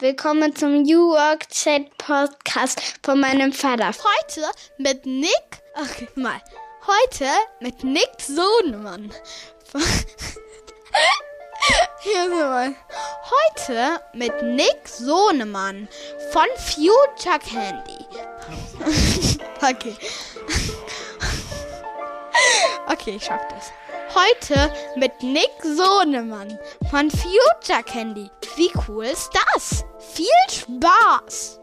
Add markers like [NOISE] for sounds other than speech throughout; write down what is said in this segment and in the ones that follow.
Willkommen zum New Work Chat Podcast von meinem Vater. Heute mit Nick, okay, mal. Heute mit Nick Sohnemann. Hier sind wir. Heute mit Nick Sohnemann von Future Candy. [LAUGHS] okay. [LAUGHS] Okay, ich schaff das. Heute mit Nick Sohnemann von Future Candy. Wie cool ist das? Viel Spaß!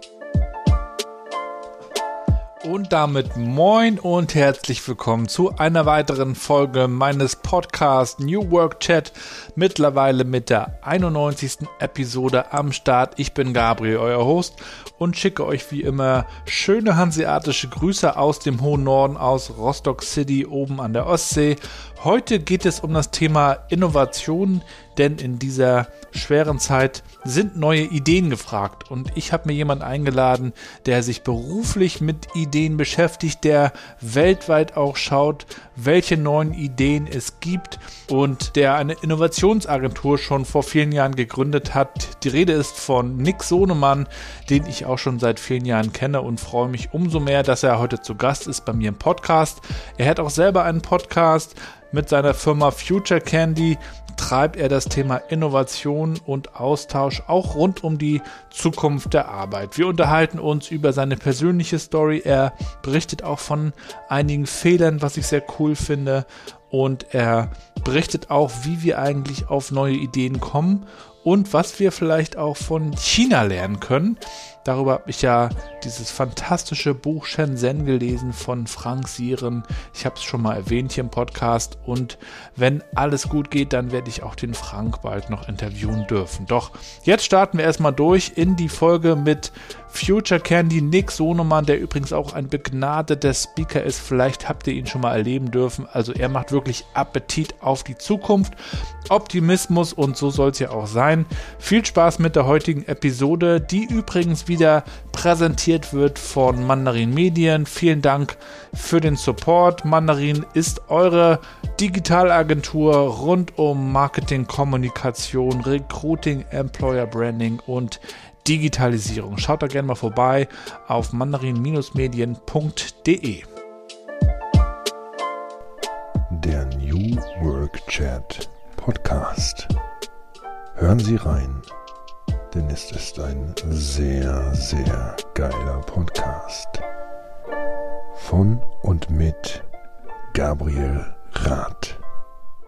Und damit moin und herzlich willkommen zu einer weiteren Folge meines Podcasts New Work Chat. Mittlerweile mit der 91. Episode am Start. Ich bin Gabriel, euer Host und schicke euch wie immer schöne hanseatische Grüße aus dem hohen Norden, aus Rostock City oben an der Ostsee. Heute geht es um das Thema Innovation, denn in dieser schweren Zeit sind neue Ideen gefragt. Und ich habe mir jemanden eingeladen, der sich beruflich mit Ideen beschäftigt, der weltweit auch schaut, welche neuen Ideen es gibt und der eine Innovationsagentur schon vor vielen Jahren gegründet hat. Die Rede ist von Nick Sohnemann, den ich auch schon seit vielen Jahren kenne und freue mich umso mehr, dass er heute zu Gast ist bei mir im Podcast. Er hat auch selber einen Podcast mit seiner Firma Future Candy treibt er das Thema Innovation und Austausch auch rund um die Zukunft der Arbeit. Wir unterhalten uns über seine persönliche Story. Er berichtet auch von einigen Fehlern, was ich sehr cool finde. Und er berichtet auch, wie wir eigentlich auf neue Ideen kommen und was wir vielleicht auch von China lernen können. Darüber habe ich ja dieses fantastische Buch Shenzhen gelesen von Frank Sieren. Ich habe es schon mal erwähnt hier im Podcast. Und wenn alles gut geht, dann werde ich auch den Frank bald noch interviewen dürfen. Doch jetzt starten wir erstmal durch in die Folge mit Future Candy Nick Sonemann, der übrigens auch ein begnadeter Speaker ist. Vielleicht habt ihr ihn schon mal erleben dürfen. Also er macht wirklich Appetit auf die Zukunft, Optimismus und so soll es ja auch sein. Viel Spaß mit der heutigen Episode, die übrigens wieder präsentiert wird von Mandarin Medien. Vielen Dank für den Support. Mandarin ist eure Digitalagentur rund um Marketing, Kommunikation, Recruiting, Employer Branding und Digitalisierung. Schaut da gerne mal vorbei auf mandarin-medien.de. Der New Work Chat Podcast. Hören Sie rein, denn es ist ein sehr, sehr geiler Podcast. Von und mit Gabriel Rath.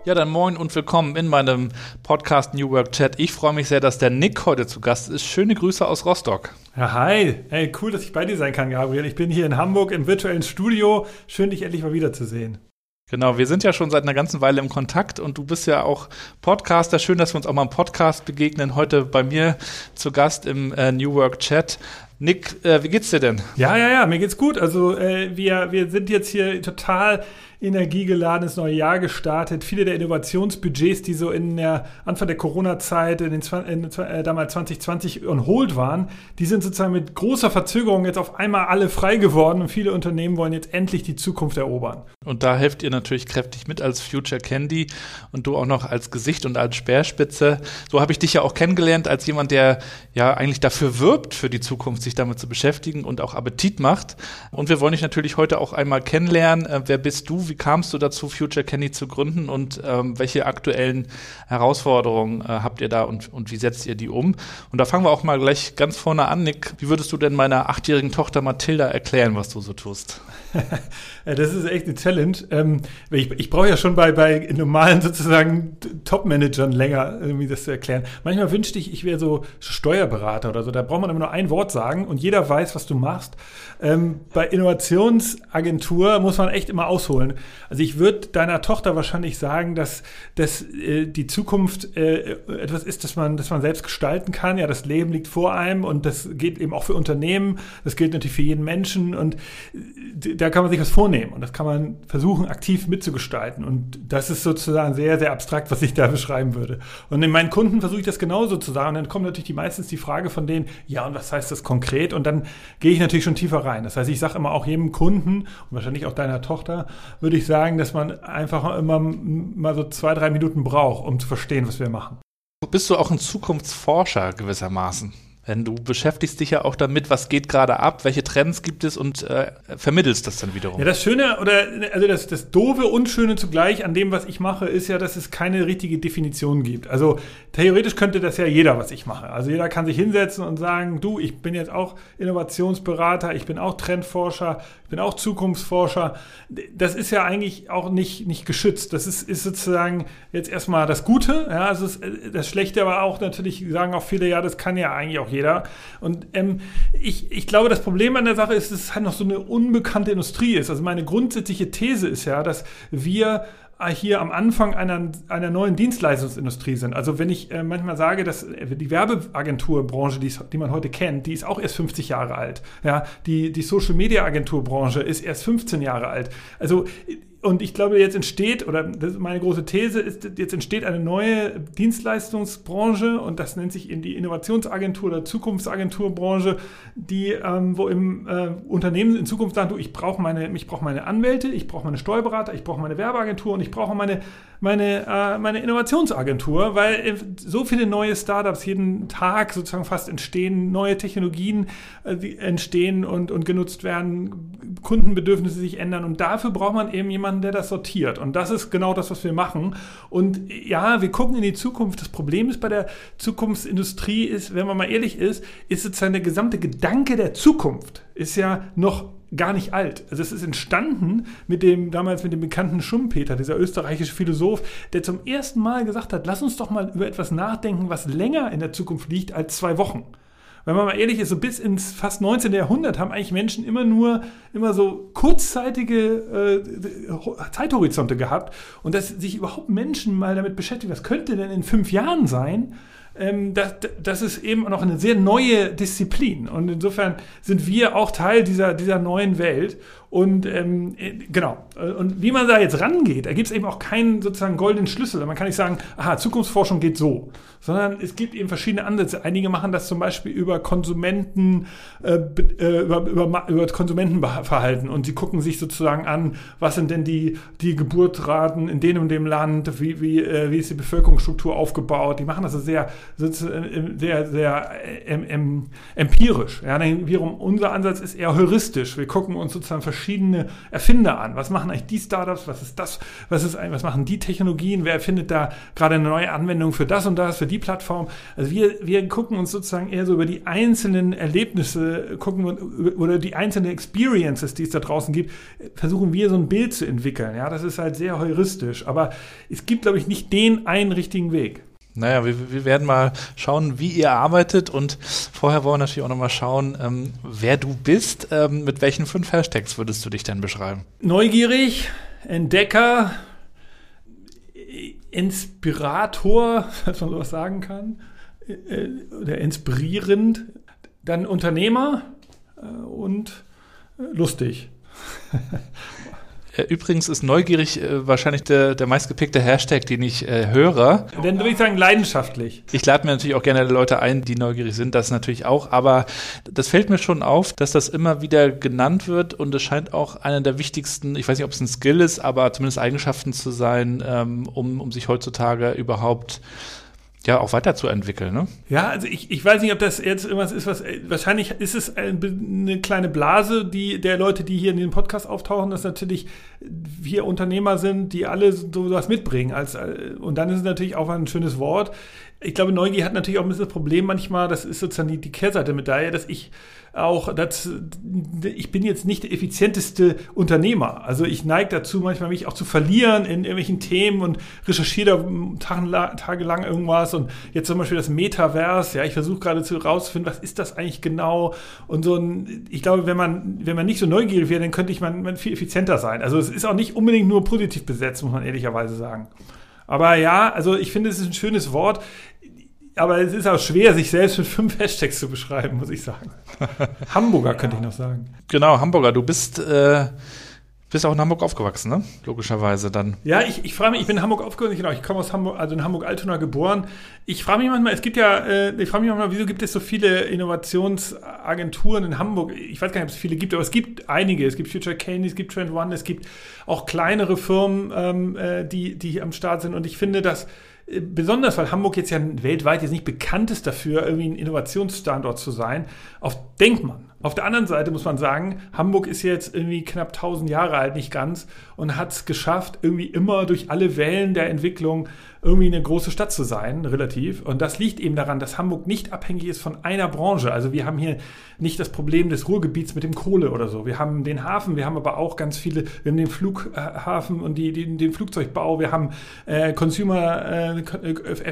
Ja, dann moin und willkommen in meinem Podcast New Work Chat. Ich freue mich sehr, dass der Nick heute zu Gast ist. Schöne Grüße aus Rostock. Ja, hi. Hey, cool, dass ich bei dir sein kann, Gabriel. Ich bin hier in Hamburg im virtuellen Studio. Schön, dich endlich mal wiederzusehen. Genau, wir sind ja schon seit einer ganzen Weile im Kontakt und du bist ja auch Podcaster. Schön, dass wir uns auch mal im Podcast begegnen. Heute bei mir zu Gast im äh, New Work Chat. Nick, äh, wie geht's dir denn? Ja, ja, ja, mir geht's gut. Also äh, wir, wir sind jetzt hier total energiegeladenes neue Jahr gestartet. Viele der Innovationsbudgets, die so in der Anfang der Corona-Zeit, in den in, äh, damals 2020 on hold waren, die sind sozusagen mit großer Verzögerung jetzt auf einmal alle frei geworden und viele Unternehmen wollen jetzt endlich die Zukunft erobern. Und da helft ihr natürlich kräftig mit als Future Candy und du auch noch als Gesicht und als Speerspitze. So habe ich dich ja auch kennengelernt als jemand, der ja eigentlich dafür wirbt, für die Zukunft sich damit zu beschäftigen und auch Appetit macht. Und wir wollen dich natürlich heute auch einmal kennenlernen. Äh, wer bist du? Wie kamst du dazu, Future Candy zu gründen und ähm, welche aktuellen Herausforderungen äh, habt ihr da und, und wie setzt ihr die um? Und da fangen wir auch mal gleich ganz vorne an, Nick. Wie würdest du denn meiner achtjährigen Tochter Mathilda erklären, was du so tust? [LAUGHS] das ist echt eine Challenge. Ähm, ich, ich brauche ja schon bei, bei normalen sozusagen Top-Managern länger, irgendwie das zu erklären. Manchmal wünschte ich, ich wäre so Steuerberater oder so. Da braucht man immer nur ein Wort sagen und jeder weiß, was du machst. Ähm, bei Innovationsagentur muss man echt immer ausholen. Also ich würde deiner Tochter wahrscheinlich sagen, dass, dass äh, die Zukunft äh, etwas ist, das man, das man selbst gestalten kann. Ja, das Leben liegt vor einem und das geht eben auch für Unternehmen. Das gilt natürlich für jeden Menschen und äh, da kann man sich was vornehmen und das kann man versuchen, aktiv mitzugestalten. Und das ist sozusagen sehr, sehr abstrakt, was ich da beschreiben würde. Und in meinen Kunden versuche ich das genauso zu sagen. Und dann kommt natürlich die meistens die Frage von denen, ja, und was heißt das konkret? Und dann gehe ich natürlich schon tiefer rein. Das heißt, ich sage immer auch jedem Kunden und wahrscheinlich auch deiner Tochter, würde ich sagen, dass man einfach immer mal so zwei, drei Minuten braucht, um zu verstehen, was wir machen. Bist du auch ein Zukunftsforscher gewissermaßen? Denn du beschäftigst dich ja auch damit, was geht gerade ab, welche Trends gibt es und äh, vermittelst das dann wiederum. Ja, das Schöne oder also das, das Doofe und Schöne zugleich an dem, was ich mache, ist ja, dass es keine richtige Definition gibt. Also theoretisch könnte das ja jeder, was ich mache. Also jeder kann sich hinsetzen und sagen, du, ich bin jetzt auch Innovationsberater, ich bin auch Trendforscher, ich bin auch Zukunftsforscher. Das ist ja eigentlich auch nicht, nicht geschützt. Das ist, ist sozusagen jetzt erstmal das Gute. Ja, also das Schlechte aber auch natürlich, sagen auch viele, ja, das kann ja eigentlich auch jeder. Und ähm, ich, ich glaube, das Problem an der Sache ist, dass es halt noch so eine unbekannte Industrie ist. Also meine grundsätzliche These ist ja, dass wir hier am Anfang einer, einer neuen Dienstleistungsindustrie sind. Also wenn ich äh, manchmal sage, dass äh, die Werbeagenturbranche, die, die man heute kennt, die ist auch erst 50 Jahre alt. Ja, die, die Social Media Agenturbranche ist erst 15 Jahre alt. Also und ich glaube, jetzt entsteht, oder das ist meine große These ist, jetzt entsteht eine neue Dienstleistungsbranche und das nennt sich in die Innovationsagentur oder Zukunftsagenturbranche, die, ähm, wo im äh, Unternehmen in Zukunft sagen, du, ich brauche meine, ich brauche meine Anwälte, ich brauche meine Steuerberater, ich brauche meine Werbeagentur und ich brauche meine, meine, äh, meine Innovationsagentur, weil äh, so viele neue Startups jeden Tag sozusagen fast entstehen, neue Technologien äh, entstehen und, und genutzt werden, Kundenbedürfnisse sich ändern und dafür braucht man eben jemanden, der das sortiert. Und das ist genau das, was wir machen. Und ja, wir gucken in die Zukunft. Das Problem ist bei der Zukunftsindustrie ist, wenn man mal ehrlich ist, ist sozusagen der gesamte Gedanke der Zukunft ist ja noch gar nicht alt. Also es ist entstanden mit dem, damals mit dem bekannten Schumpeter, dieser österreichische Philosoph, der zum ersten Mal gesagt hat, lass uns doch mal über etwas nachdenken, was länger in der Zukunft liegt als zwei Wochen wenn man mal ehrlich ist, so bis ins fast 19. Jahrhundert haben eigentlich Menschen immer nur immer so kurzzeitige äh, Zeithorizonte gehabt und dass sich überhaupt Menschen mal damit beschäftigen, was könnte denn in fünf Jahren sein, ähm, das, das ist eben noch eine sehr neue Disziplin. Und insofern sind wir auch Teil dieser, dieser neuen Welt. Und ähm, äh, genau. Und wie man da jetzt rangeht, da gibt es eben auch keinen sozusagen goldenen Schlüssel. Man kann nicht sagen, aha, Zukunftsforschung geht so, sondern es gibt eben verschiedene Ansätze. Einige machen das zum Beispiel über Konsumenten, äh, äh über, über, über Konsumentenverhalten und sie gucken sich sozusagen an, was sind denn die, die Geburtraten in dem und dem Land, wie, wie, äh, wie ist die Bevölkerungsstruktur aufgebaut. Die machen das sehr, sehr, sehr ähm, empirisch. Ja, wiederum unser Ansatz ist eher heuristisch. Wir gucken uns sozusagen verschiedene verschiedene Erfinder an. Was machen eigentlich die Startups? Was ist das? Was ist was machen die Technologien? Wer erfindet da gerade eine neue Anwendung für das und das, für die Plattform? Also wir, wir gucken uns sozusagen eher so über die einzelnen Erlebnisse, gucken oder die einzelnen Experiences, die es da draußen gibt, versuchen wir so ein Bild zu entwickeln. Ja, das ist halt sehr heuristisch. Aber es gibt, glaube ich, nicht den einen richtigen Weg. Naja, wir, wir werden mal schauen, wie ihr arbeitet und vorher wollen wir natürlich auch nochmal schauen, ähm, wer du bist. Ähm, mit welchen fünf Hashtags würdest du dich denn beschreiben? Neugierig, Entdecker, Inspirator, [LAUGHS] falls man sowas sagen kann, äh, oder inspirierend, dann Unternehmer äh, und äh, lustig. [LAUGHS] Äh, übrigens ist neugierig äh, wahrscheinlich der, der meistgepickte Hashtag, den ich äh, höre. Dann würde ich sagen leidenschaftlich. Ich lade mir natürlich auch gerne Leute ein, die neugierig sind, das natürlich auch. Aber das fällt mir schon auf, dass das immer wieder genannt wird und es scheint auch einer der wichtigsten, ich weiß nicht, ob es ein Skill ist, aber zumindest Eigenschaften zu sein, ähm, um, um sich heutzutage überhaupt ja auch weiterzuentwickeln. Ne? Ja, also ich, ich weiß nicht, ob das jetzt irgendwas ist, was wahrscheinlich ist es eine kleine Blase, die der Leute, die hier in diesem Podcast auftauchen, dass natürlich wir Unternehmer sind, die alle so was mitbringen. Als, und dann ist es natürlich auch ein schönes Wort. Ich glaube, Neugier hat natürlich auch ein bisschen das Problem manchmal, das ist sozusagen die, die Kehrseite der Medaille, dass ich auch, das, ich bin jetzt nicht der effizienteste Unternehmer. Also ich neige dazu, manchmal mich auch zu verlieren in irgendwelchen Themen und recherchiere da tagelang irgendwas und jetzt zum Beispiel das Metaverse, ja, ich versuche gerade zu rauszufinden, was ist das eigentlich genau und so ein, ich glaube, wenn man, wenn man nicht so neugierig wäre, dann könnte ich man, man viel effizienter sein. Also es ist auch nicht unbedingt nur positiv besetzt, muss man ehrlicherweise sagen. Aber ja, also ich finde, es ist ein schönes Wort aber es ist auch schwer, sich selbst mit fünf Hashtags zu beschreiben, muss ich sagen. [LAUGHS] Hamburger könnte ich noch sagen. Genau, Hamburger. Du bist, äh, bist auch in Hamburg aufgewachsen, ne? Logischerweise dann. Ja, ich, ich frage mich, ich bin in Hamburg aufgewachsen, genau, ich komme aus Hamburg, also in Hamburg-Altona geboren. Ich frage mich manchmal, es gibt ja, äh, ich frage mich manchmal, wieso gibt es so viele Innovationsagenturen in Hamburg? Ich weiß gar nicht, ob es viele gibt, aber es gibt einige. Es gibt Future Candy, es gibt Trend One, es gibt auch kleinere Firmen, ähm, äh, die, die am Start sind. Und ich finde, dass besonders, weil Hamburg jetzt ja weltweit jetzt nicht bekannt ist dafür, irgendwie ein Innovationsstandort zu sein, auf denkt man. Auf der anderen Seite muss man sagen, Hamburg ist jetzt irgendwie knapp 1000 Jahre alt, nicht ganz, und hat es geschafft, irgendwie immer durch alle Wellen der Entwicklung irgendwie eine große Stadt zu sein, relativ. Und das liegt eben daran, dass Hamburg nicht abhängig ist von einer Branche. Also wir haben hier nicht das Problem des Ruhrgebiets mit dem Kohle oder so. Wir haben den Hafen, wir haben aber auch ganz viele, wir haben den Flughafen und die, die den Flugzeugbau, wir haben äh, Consumer, äh,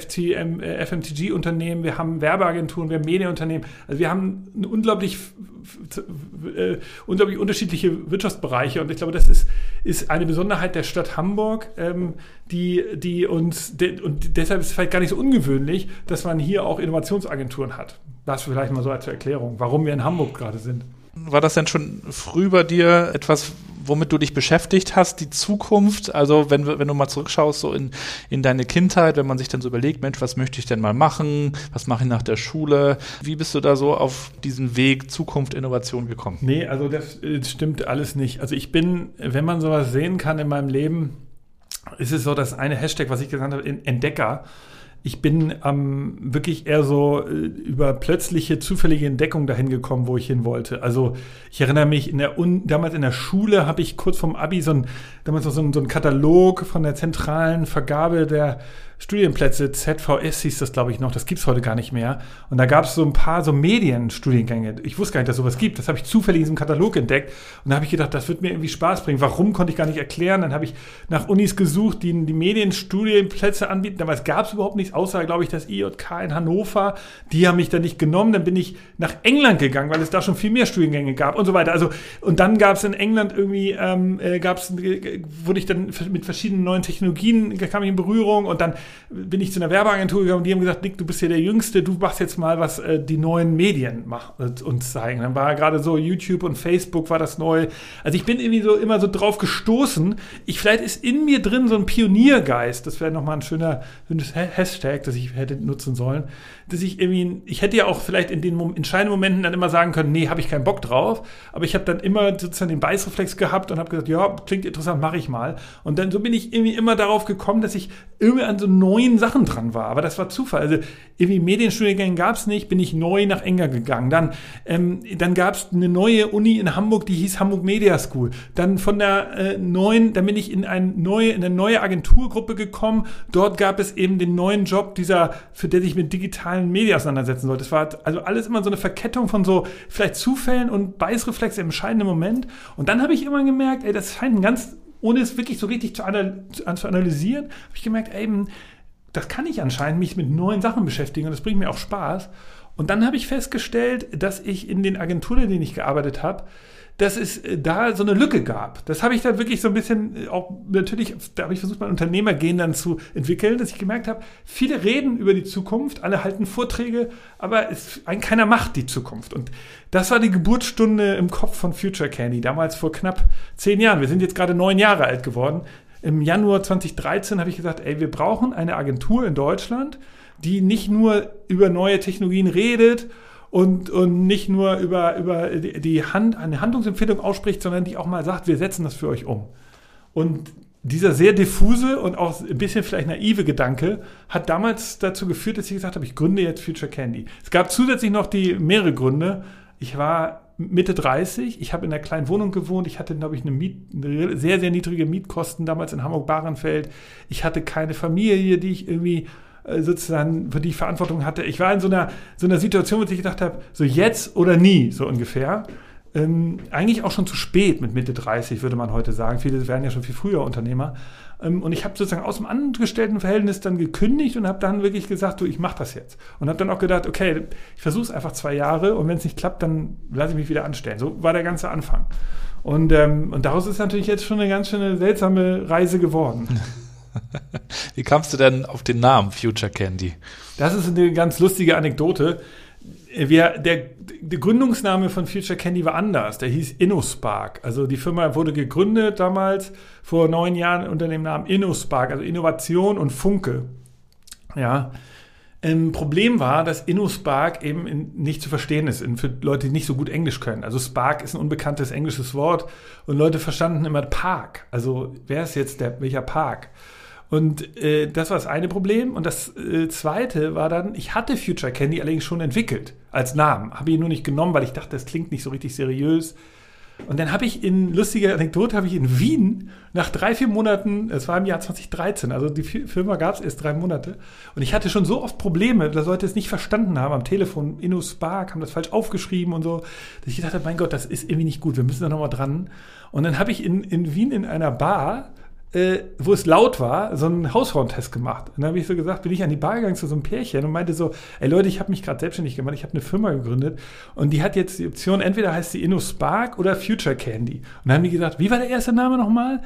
FCM, äh, FMTG-Unternehmen, wir haben Werbeagenturen, wir haben Medienunternehmen. Also wir haben eine unglaublich äh, unglaublich unterschiedliche Wirtschaftsbereiche. Und ich glaube, das ist, ist eine Besonderheit der Stadt Hamburg, ähm, die, die uns, de, und deshalb ist es vielleicht gar nicht so ungewöhnlich, dass man hier auch Innovationsagenturen hat. Das vielleicht mal so als Erklärung, warum wir in Hamburg gerade sind. War das denn schon früh bei dir etwas, womit du dich beschäftigt hast, die Zukunft? Also wenn, wenn du mal zurückschaust, so in, in deine Kindheit, wenn man sich dann so überlegt, Mensch, was möchte ich denn mal machen? Was mache ich nach der Schule? Wie bist du da so auf diesen Weg Zukunft, Innovation gekommen? Nee, also das, das stimmt alles nicht. Also ich bin, wenn man sowas sehen kann in meinem Leben, ist es so, dass eine Hashtag, was ich genannt habe, Entdecker, ich bin ähm, wirklich eher so äh, über plötzliche, zufällige Entdeckung dahin gekommen, wo ich hin wollte. Also ich erinnere mich, in der Un damals in der Schule habe ich kurz vom Abi so ein, damals so ein, so ein Katalog von der zentralen Vergabe der Studienplätze, ZVS hieß das, glaube ich, noch, das gibt's heute gar nicht mehr. Und da gab es so ein paar so Medienstudiengänge. Ich wusste gar nicht, dass sowas gibt. Das habe ich zufällig in diesem Katalog entdeckt. Und da habe ich gedacht, das wird mir irgendwie Spaß bringen. Warum, konnte ich gar nicht erklären. Dann habe ich nach Unis gesucht, die die Medienstudienplätze anbieten. Damals gab es überhaupt nichts, außer, glaube ich, das IJK in Hannover. Die haben mich dann nicht genommen. Dann bin ich nach England gegangen, weil es da schon viel mehr Studiengänge gab und so weiter. Also, und dann gab es in England irgendwie, ähm, äh, gab's, äh, wurde ich dann mit verschiedenen neuen Technologien, kam ich in Berührung und dann bin ich zu einer Werbeagentur gegangen und die haben gesagt, Nick, du bist ja der Jüngste, du machst jetzt mal, was äh, die neuen Medien mach, äh, uns zeigen. Dann war gerade so YouTube und Facebook war das neu. Also ich bin irgendwie so immer so drauf gestoßen. Ich, vielleicht ist in mir drin so ein Pioniergeist, das wäre nochmal ein schöner, schönes Hashtag, das ich hätte nutzen sollen, dass ich irgendwie, ich hätte ja auch vielleicht in den entscheidenden Momenten dann immer sagen können, nee, habe ich keinen Bock drauf, aber ich habe dann immer sozusagen den Beißreflex gehabt und habe gesagt, ja, klingt interessant, mache ich mal. Und dann so bin ich irgendwie immer darauf gekommen, dass ich irgendwie an so neuen Sachen dran war. Aber das war Zufall. Also irgendwie Medienstudiengänge gab es nicht, bin ich neu nach Enger gegangen. Dann, ähm, dann gab es eine neue Uni in Hamburg, die hieß Hamburg Media School. Dann von der äh, neuen, dann bin ich in, ein neue, in eine neue Agenturgruppe gekommen. Dort gab es eben den neuen Job dieser, für den ich mit digitalen Medien auseinandersetzen sollte. Das war also alles immer so eine Verkettung von so vielleicht Zufällen und Beißreflex im entscheidenden Moment. Und dann habe ich immer gemerkt, ey, das scheint ein ganz ohne es wirklich so richtig zu, analysieren, habe ich gemerkt, ey, das kann ich anscheinend mich mit neuen Sachen beschäftigen und das bringt mir auch Spaß. Und dann habe ich festgestellt, dass ich in den Agenturen, in denen ich gearbeitet habe, dass es äh, da so eine Lücke gab. Das habe ich dann wirklich so ein bisschen äh, auch natürlich, da habe ich versucht, mein Unternehmergehen dann zu entwickeln, dass ich gemerkt habe, viele reden über die Zukunft, alle halten Vorträge, aber es, keiner macht die Zukunft. Und das war die Geburtsstunde im Kopf von Future Candy, damals vor knapp zehn Jahren. Wir sind jetzt gerade neun Jahre alt geworden. Im Januar 2013 habe ich gesagt, ey, wir brauchen eine Agentur in Deutschland, die nicht nur über neue Technologien redet und, und nicht nur über, über die Hand, eine Handlungsempfehlung ausspricht, sondern die auch mal sagt, wir setzen das für euch um. Und dieser sehr diffuse und auch ein bisschen vielleicht naive Gedanke hat damals dazu geführt, dass ich gesagt habe, ich gründe jetzt Future Candy. Es gab zusätzlich noch die mehrere Gründe. Ich war Mitte 30, ich habe in einer kleinen Wohnung gewohnt, ich hatte, glaube ich, eine, Miet, eine sehr, sehr niedrige Mietkosten damals in Hamburg-Bahrenfeld. Ich hatte keine Familie, die ich irgendwie sozusagen, für die ich Verantwortung hatte. Ich war in so einer, so einer Situation, wo ich gedacht habe, so jetzt oder nie, so ungefähr. Ähm, eigentlich auch schon zu spät mit Mitte 30, würde man heute sagen. Viele werden ja schon viel früher Unternehmer. Ähm, und ich habe sozusagen aus dem angestellten Verhältnis dann gekündigt und habe dann wirklich gesagt, du, ich mache das jetzt. Und habe dann auch gedacht, okay, ich versuche es einfach zwei Jahre und wenn es nicht klappt, dann lasse ich mich wieder anstellen. So war der ganze Anfang. Und, ähm, und daraus ist natürlich jetzt schon eine ganz schöne seltsame Reise geworden. [LAUGHS] [LAUGHS] Wie kamst du denn auf den Namen Future Candy? Das ist eine ganz lustige Anekdote. Wir, der, der Gründungsname von Future Candy war anders. Der hieß InnoSpark. Also die Firma wurde gegründet damals vor neun Jahren unter dem Namen InnoSpark, also Innovation und Funke. Ja. Ein Problem war, dass InnoSpark eben in, nicht zu verstehen ist für Leute, die nicht so gut Englisch können. Also Spark ist ein unbekanntes englisches Wort und Leute verstanden immer Park. Also wer ist jetzt der, welcher Park? Und äh, das war das eine Problem. Und das äh, zweite war dann, ich hatte Future Candy allerdings schon entwickelt als Namen. Habe ihn nur nicht genommen, weil ich dachte, das klingt nicht so richtig seriös. Und dann habe ich in, lustige Anekdote, habe ich in Wien nach drei, vier Monaten, es war im Jahr 2013, also die Firma gab es erst drei Monate, und ich hatte schon so oft Probleme, dass Leute es nicht verstanden haben am Telefon, InnoSpark, haben das falsch aufgeschrieben und so, dass ich dachte, mein Gott, das ist irgendwie nicht gut, wir müssen da nochmal dran. Und dann habe ich in, in Wien in einer Bar äh, wo es laut war, so einen Hausfrauentest gemacht. Und dann habe ich so gesagt, bin ich an die Bar gegangen zu so einem Pärchen und meinte so, ey Leute, ich habe mich gerade selbstständig gemacht, ich habe eine Firma gegründet und die hat jetzt die Option, entweder heißt sie InnoSpark oder Future Candy. Und dann haben die gesagt, wie war der erste Name nochmal?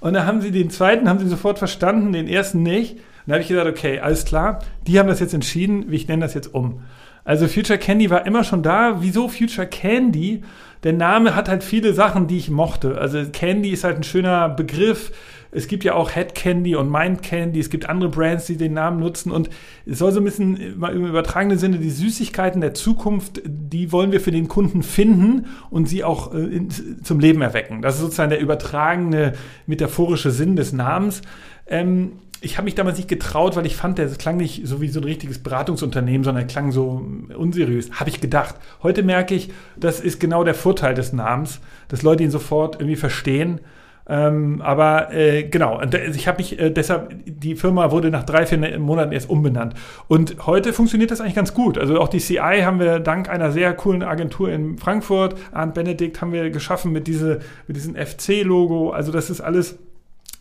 Und dann haben sie den zweiten, haben sie sofort verstanden, den ersten nicht. Und dann habe ich gesagt, okay, alles klar, die haben das jetzt entschieden, ich nenne das jetzt um. Also Future Candy war immer schon da. Wieso Future Candy? Der Name hat halt viele Sachen, die ich mochte. Also Candy ist halt ein schöner Begriff es gibt ja auch Head Candy und Mind Candy, es gibt andere Brands, die den Namen nutzen und es soll so ein bisschen im übertragenen Sinne die Süßigkeiten der Zukunft, die wollen wir für den Kunden finden und sie auch äh, in, zum Leben erwecken. Das ist sozusagen der übertragene metaphorische Sinn des Namens. Ähm, ich habe mich damals nicht getraut, weil ich fand, der klang nicht so wie so ein richtiges Beratungsunternehmen, sondern er klang so unseriös. Habe ich gedacht. Heute merke ich, das ist genau der Vorteil des Namens, dass Leute ihn sofort irgendwie verstehen ähm, aber äh, genau, ich habe mich äh, deshalb, die Firma wurde nach drei, vier Monaten erst umbenannt. Und heute funktioniert das eigentlich ganz gut. Also auch die CI haben wir dank einer sehr coolen Agentur in Frankfurt, Arndt Benedikt, haben wir geschaffen mit, diese, mit diesem FC-Logo. Also das ist alles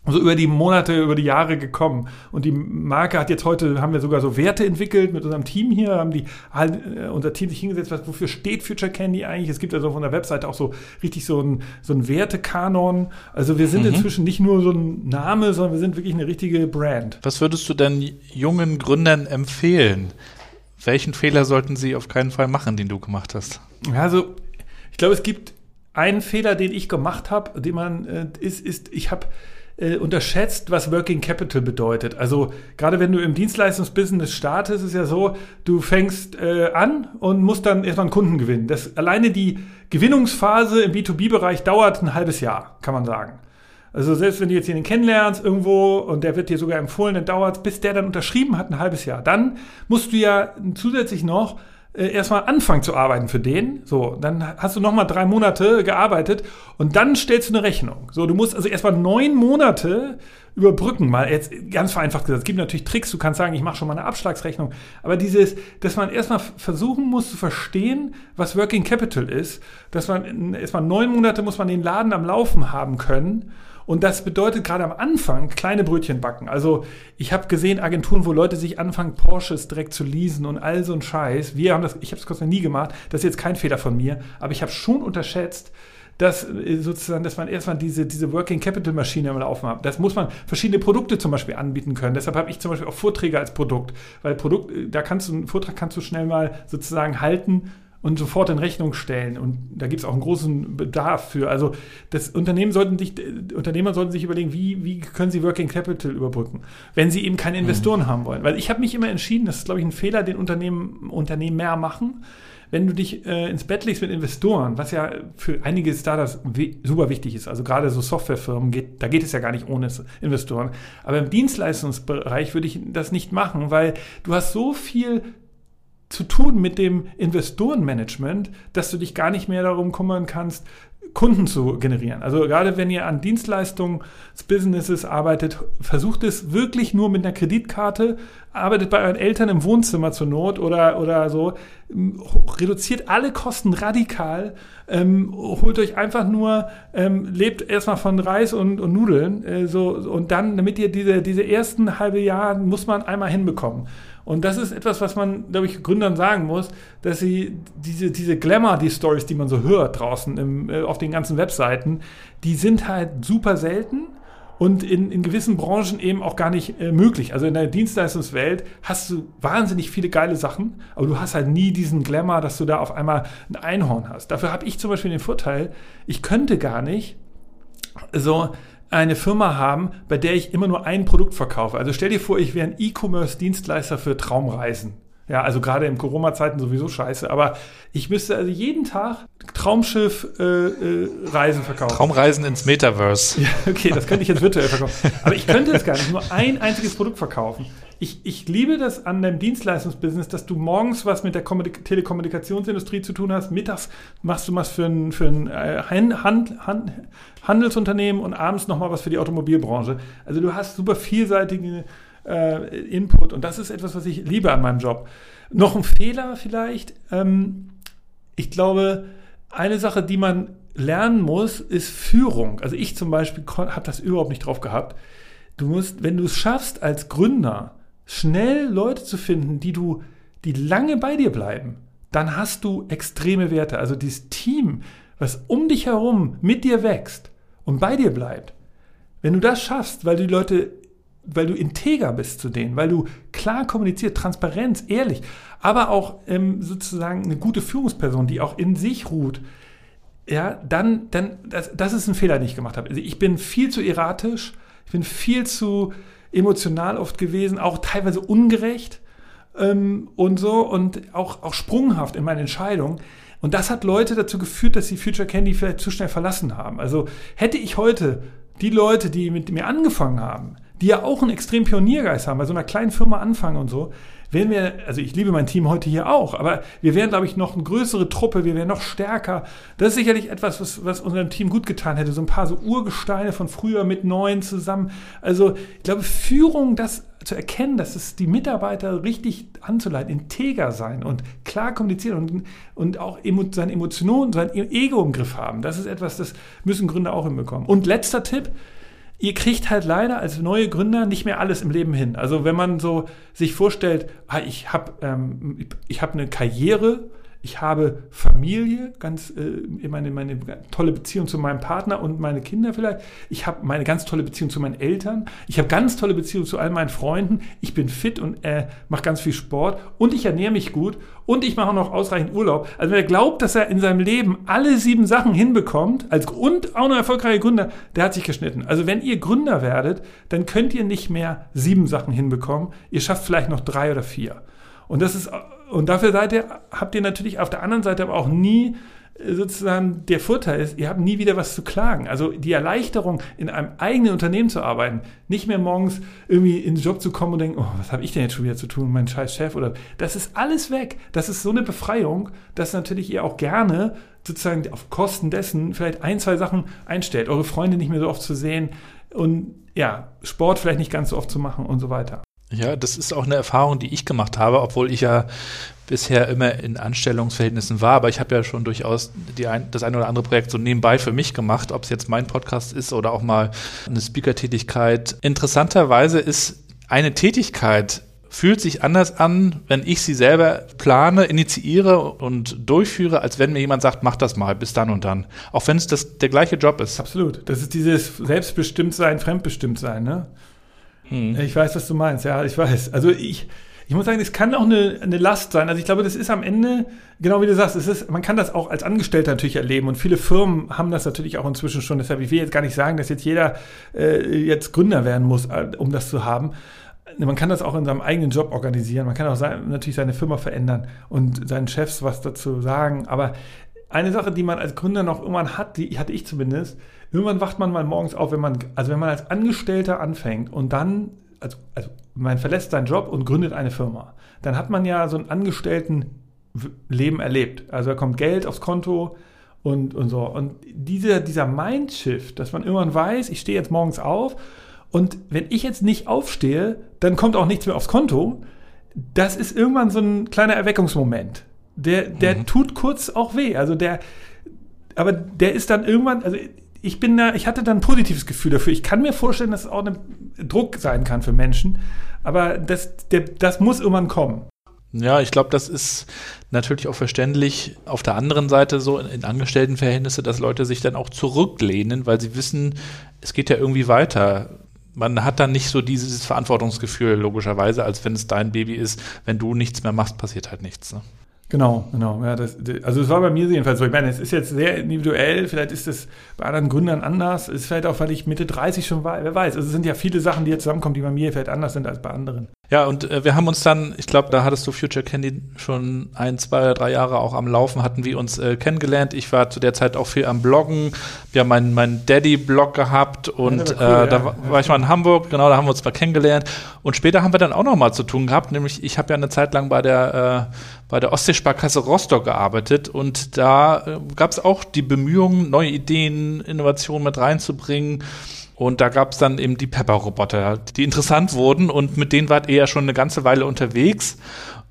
so über die Monate, über die Jahre gekommen. Und die Marke hat jetzt heute, haben wir sogar so Werte entwickelt mit unserem Team hier, haben die, äh, unser Team sich hingesetzt, was, wofür steht Future Candy eigentlich? Es gibt also auf unserer Webseite auch so richtig so ein, so ein Wertekanon. Also wir sind mhm. inzwischen nicht nur so ein Name, sondern wir sind wirklich eine richtige Brand. Was würdest du denn jungen Gründern empfehlen? Welchen Fehler sollten sie auf keinen Fall machen, den du gemacht hast? Also ich glaube, es gibt einen Fehler, den ich gemacht habe, den man äh, ist, ist, ich habe äh, unterschätzt, was Working Capital bedeutet. Also gerade wenn du im Dienstleistungsbusiness startest, ist ja so, du fängst äh, an und musst dann erstmal einen Kunden gewinnen. Das, alleine die Gewinnungsphase im B2B-Bereich dauert ein halbes Jahr, kann man sagen. Also selbst wenn du jetzt jemanden kennenlernst irgendwo und der wird dir sogar empfohlen, dann dauert es, bis der dann unterschrieben hat, ein halbes Jahr. Dann musst du ja zusätzlich noch äh, erstmal anfangen zu arbeiten für den. So, dann hast du nochmal drei Monate gearbeitet und dann stellst du eine Rechnung. So, du musst also erstmal neun Monate überbrücken. Mal jetzt ganz vereinfacht gesagt. Es gibt natürlich Tricks. Du kannst sagen, ich mache schon mal eine Abschlagsrechnung. Aber dieses, dass man erstmal versuchen muss zu verstehen, was Working Capital ist, dass man erstmal neun Monate muss man den Laden am Laufen haben können und das bedeutet gerade am Anfang kleine Brötchen backen. Also ich habe gesehen Agenturen, wo Leute sich anfangen, Porsches direkt zu leasen und all so ein Scheiß. Wir haben das, ich habe es noch nie gemacht. Das ist jetzt kein Fehler von mir, aber ich habe schon unterschätzt, dass äh, sozusagen, dass man erstmal diese, diese Working Capital Maschine Laufen hat. Das muss man verschiedene Produkte zum Beispiel anbieten können. Deshalb habe ich zum Beispiel auch Vorträge als Produkt, weil Produkt, äh, da kannst du einen Vortrag kannst du schnell mal sozusagen halten und sofort in Rechnung stellen. Und da gibt es auch einen großen Bedarf für. Also das Unternehmen sollten sich, Unternehmer sollten sich überlegen, wie, wie können sie Working Capital überbrücken, wenn sie eben keine Investoren mhm. haben wollen. Weil ich habe mich immer entschieden, das ist, glaube ich, ein Fehler, den Unternehmen, Unternehmen mehr machen. Wenn du dich äh, ins Bett legst mit Investoren, was ja für einige Startups super wichtig ist, also gerade so Softwarefirmen, geht, da geht es ja gar nicht ohne Investoren. Aber im Dienstleistungsbereich würde ich das nicht machen, weil du hast so viel zu tun mit dem Investorenmanagement, dass du dich gar nicht mehr darum kümmern kannst, Kunden zu generieren. Also gerade wenn ihr an Dienstleistungsbusinesses arbeitet, versucht es wirklich nur mit einer Kreditkarte, arbeitet bei euren Eltern im Wohnzimmer zur Not oder, oder so, reduziert alle Kosten radikal, ähm, holt euch einfach nur, ähm, lebt erstmal von Reis und, und Nudeln, äh, so, und dann, damit ihr diese, diese ersten halbe Jahre muss man einmal hinbekommen. Und das ist etwas, was man, glaube ich, Gründern sagen muss, dass sie diese, diese Glamour, die Stories, die man so hört draußen im, äh, auf den ganzen Webseiten, die sind halt super selten und in, in gewissen Branchen eben auch gar nicht äh, möglich. Also in der Dienstleistungswelt hast du wahnsinnig viele geile Sachen, aber du hast halt nie diesen Glamour, dass du da auf einmal ein Einhorn hast. Dafür habe ich zum Beispiel den Vorteil, ich könnte gar nicht so eine Firma haben, bei der ich immer nur ein Produkt verkaufe. Also stell dir vor, ich wäre ein E-Commerce-Dienstleister für Traumreisen. Ja, also gerade in Corona-Zeiten sowieso scheiße. Aber ich müsste also jeden Tag Traumschiff äh, äh, verkaufen. Traumreisen ins Metaverse. Ja, okay, das könnte ich jetzt virtuell verkaufen. Aber ich könnte es gar nicht, nur ein einziges Produkt verkaufen. Ich, ich liebe das an deinem Dienstleistungsbusiness, dass du morgens was mit der Kommunik Telekommunikationsindustrie zu tun hast, mittags machst du was für ein, für ein äh, Hand, Hand, Hand, Handelsunternehmen und abends nochmal was für die Automobilbranche. Also du hast super vielseitige äh, Input und das ist etwas, was ich liebe an meinem Job. Noch ein Fehler vielleicht. Ähm, ich glaube, eine Sache, die man lernen muss, ist Führung. Also ich zum Beispiel habe das überhaupt nicht drauf gehabt. Du musst, wenn du es schaffst, als Gründer schnell Leute zu finden, die du, die lange bei dir bleiben, dann hast du extreme Werte. Also dieses Team, was um dich herum mit dir wächst und bei dir bleibt. Wenn du das schaffst, weil du die Leute, weil du integer bist zu denen, weil du klar kommunizierst, Transparenz, ehrlich, aber auch ähm, sozusagen eine gute Führungsperson, die auch in sich ruht, ja, dann, dann, das, das ist ein Fehler, den ich gemacht habe. Also ich bin viel zu erratisch, ich bin viel zu emotional oft gewesen, auch teilweise ungerecht ähm, und so und auch, auch sprunghaft in meinen Entscheidungen. Und das hat Leute dazu geführt, dass sie Future Candy vielleicht zu schnell verlassen haben. Also hätte ich heute die Leute, die mit mir angefangen haben, die ja auch einen extrem Pioniergeist haben, bei so einer kleinen Firma anfangen und so, wären wir, also ich liebe mein Team heute hier auch, aber wir wären, glaube ich, noch eine größere Truppe, wir wären noch stärker. Das ist sicherlich etwas, was, was unserem Team gut getan hätte. So ein paar so Urgesteine von früher mit neuen zusammen. Also ich glaube, Führung, das zu erkennen, dass es die Mitarbeiter richtig anzuleiten, integer sein und klar kommunizieren und, und auch emo, seine Emotionen, sein Ego im Griff haben. Das ist etwas, das müssen Gründer auch hinbekommen. Und letzter Tipp, ihr kriegt halt leider als neue Gründer nicht mehr alles im Leben hin. Also wenn man so sich vorstellt, ah, ich habe ähm, ich hab eine Karriere, ich habe Familie, ganz äh, meine, meine tolle Beziehung zu meinem Partner und meine Kinder vielleicht. Ich habe meine ganz tolle Beziehung zu meinen Eltern. Ich habe ganz tolle Beziehung zu all meinen Freunden. Ich bin fit und äh, mache ganz viel Sport und ich ernähre mich gut und ich mache noch ausreichend Urlaub. Also wer glaubt, dass er in seinem Leben alle sieben Sachen hinbekommt als und auch noch erfolgreicher Gründer, der hat sich geschnitten. Also wenn ihr Gründer werdet, dann könnt ihr nicht mehr sieben Sachen hinbekommen. Ihr schafft vielleicht noch drei oder vier. Und das ist und dafür seid ihr, habt ihr natürlich auf der anderen Seite aber auch nie äh, sozusagen der Vorteil ist, ihr habt nie wieder was zu klagen. Also die Erleichterung, in einem eigenen Unternehmen zu arbeiten, nicht mehr morgens irgendwie in den Job zu kommen und denken, oh, was habe ich denn jetzt schon wieder zu tun, mein scheiß Chef oder das ist alles weg. Das ist so eine Befreiung, dass natürlich ihr auch gerne sozusagen auf Kosten dessen vielleicht ein, zwei Sachen einstellt, eure Freunde nicht mehr so oft zu sehen und ja, Sport vielleicht nicht ganz so oft zu machen und so weiter. Ja, das ist auch eine Erfahrung, die ich gemacht habe, obwohl ich ja bisher immer in Anstellungsverhältnissen war, aber ich habe ja schon durchaus ein, das eine oder andere Projekt so nebenbei für mich gemacht, ob es jetzt mein Podcast ist oder auch mal eine Speaker-Tätigkeit. Interessanterweise ist eine Tätigkeit fühlt sich anders an, wenn ich sie selber plane, initiiere und durchführe, als wenn mir jemand sagt, mach das mal bis dann und dann. Auch wenn es das, der gleiche Job ist. Absolut. Das ist dieses Selbstbestimmtsein, Fremdbestimmtsein, ne? Hm. Ich weiß, was du meinst, ja, ich weiß. Also ich, ich muss sagen, es kann auch eine, eine Last sein. Also ich glaube, das ist am Ende, genau wie du sagst, es ist, man kann das auch als Angestellter natürlich erleben und viele Firmen haben das natürlich auch inzwischen schon. Deshalb, ich will jetzt gar nicht sagen, dass jetzt jeder äh, jetzt Gründer werden muss, äh, um das zu haben. Man kann das auch in seinem eigenen Job organisieren. Man kann auch sein, natürlich seine Firma verändern und seinen Chefs was dazu sagen. Aber eine Sache, die man als Gründer noch irgendwann hat, die hatte ich zumindest, irgendwann wacht man mal morgens auf, wenn man, also wenn man als Angestellter anfängt und dann, also, also man verlässt seinen Job und gründet eine Firma, dann hat man ja so ein Angestelltenleben erlebt. Also da kommt Geld aufs Konto und, und so. Und diese, dieser Mindshift, dass man irgendwann weiß, ich stehe jetzt morgens auf und wenn ich jetzt nicht aufstehe, dann kommt auch nichts mehr aufs Konto. Das ist irgendwann so ein kleiner Erweckungsmoment. Der, der mhm. tut kurz auch weh. Also der, aber der ist dann irgendwann, also ich bin da, ich hatte da ein positives Gefühl dafür. Ich kann mir vorstellen, dass es auch ein Druck sein kann für Menschen, aber das, der, das muss irgendwann kommen. Ja, ich glaube, das ist natürlich auch verständlich auf der anderen Seite so in, in Angestelltenverhältnisse, dass Leute sich dann auch zurücklehnen, weil sie wissen, es geht ja irgendwie weiter. Man hat dann nicht so dieses Verantwortungsgefühl, logischerweise, als wenn es dein Baby ist. Wenn du nichts mehr machst, passiert halt nichts. Ne? Genau, genau. Ja, das, also es war bei mir jedenfalls so. Ich meine, es ist jetzt sehr individuell, vielleicht ist es bei anderen Gründern anders. Es ist vielleicht auch, weil ich Mitte 30 schon war, wer weiß. Also es sind ja viele Sachen, die jetzt zusammenkommen, die bei mir vielleicht anders sind als bei anderen. Ja, und äh, wir haben uns dann, ich glaube, da hattest du Future Candy schon ein, zwei, drei Jahre auch am Laufen, hatten wir uns äh, kennengelernt. Ich war zu der Zeit auch viel am Bloggen. Wir haben meinen mein Daddy-Blog gehabt und cool, äh, da ja. war, war ich mal in Hamburg, genau, da haben wir uns mal kennengelernt. Und später haben wir dann auch noch mal zu tun gehabt, nämlich ich habe ja eine Zeit lang bei der äh, bei der Ostseesparkasse Rostock gearbeitet und da äh, gab es auch die Bemühungen, neue Ideen, Innovationen mit reinzubringen. Und da gab es dann eben die Pepper-Roboter, die interessant wurden und mit denen wart ihr ja schon eine ganze Weile unterwegs.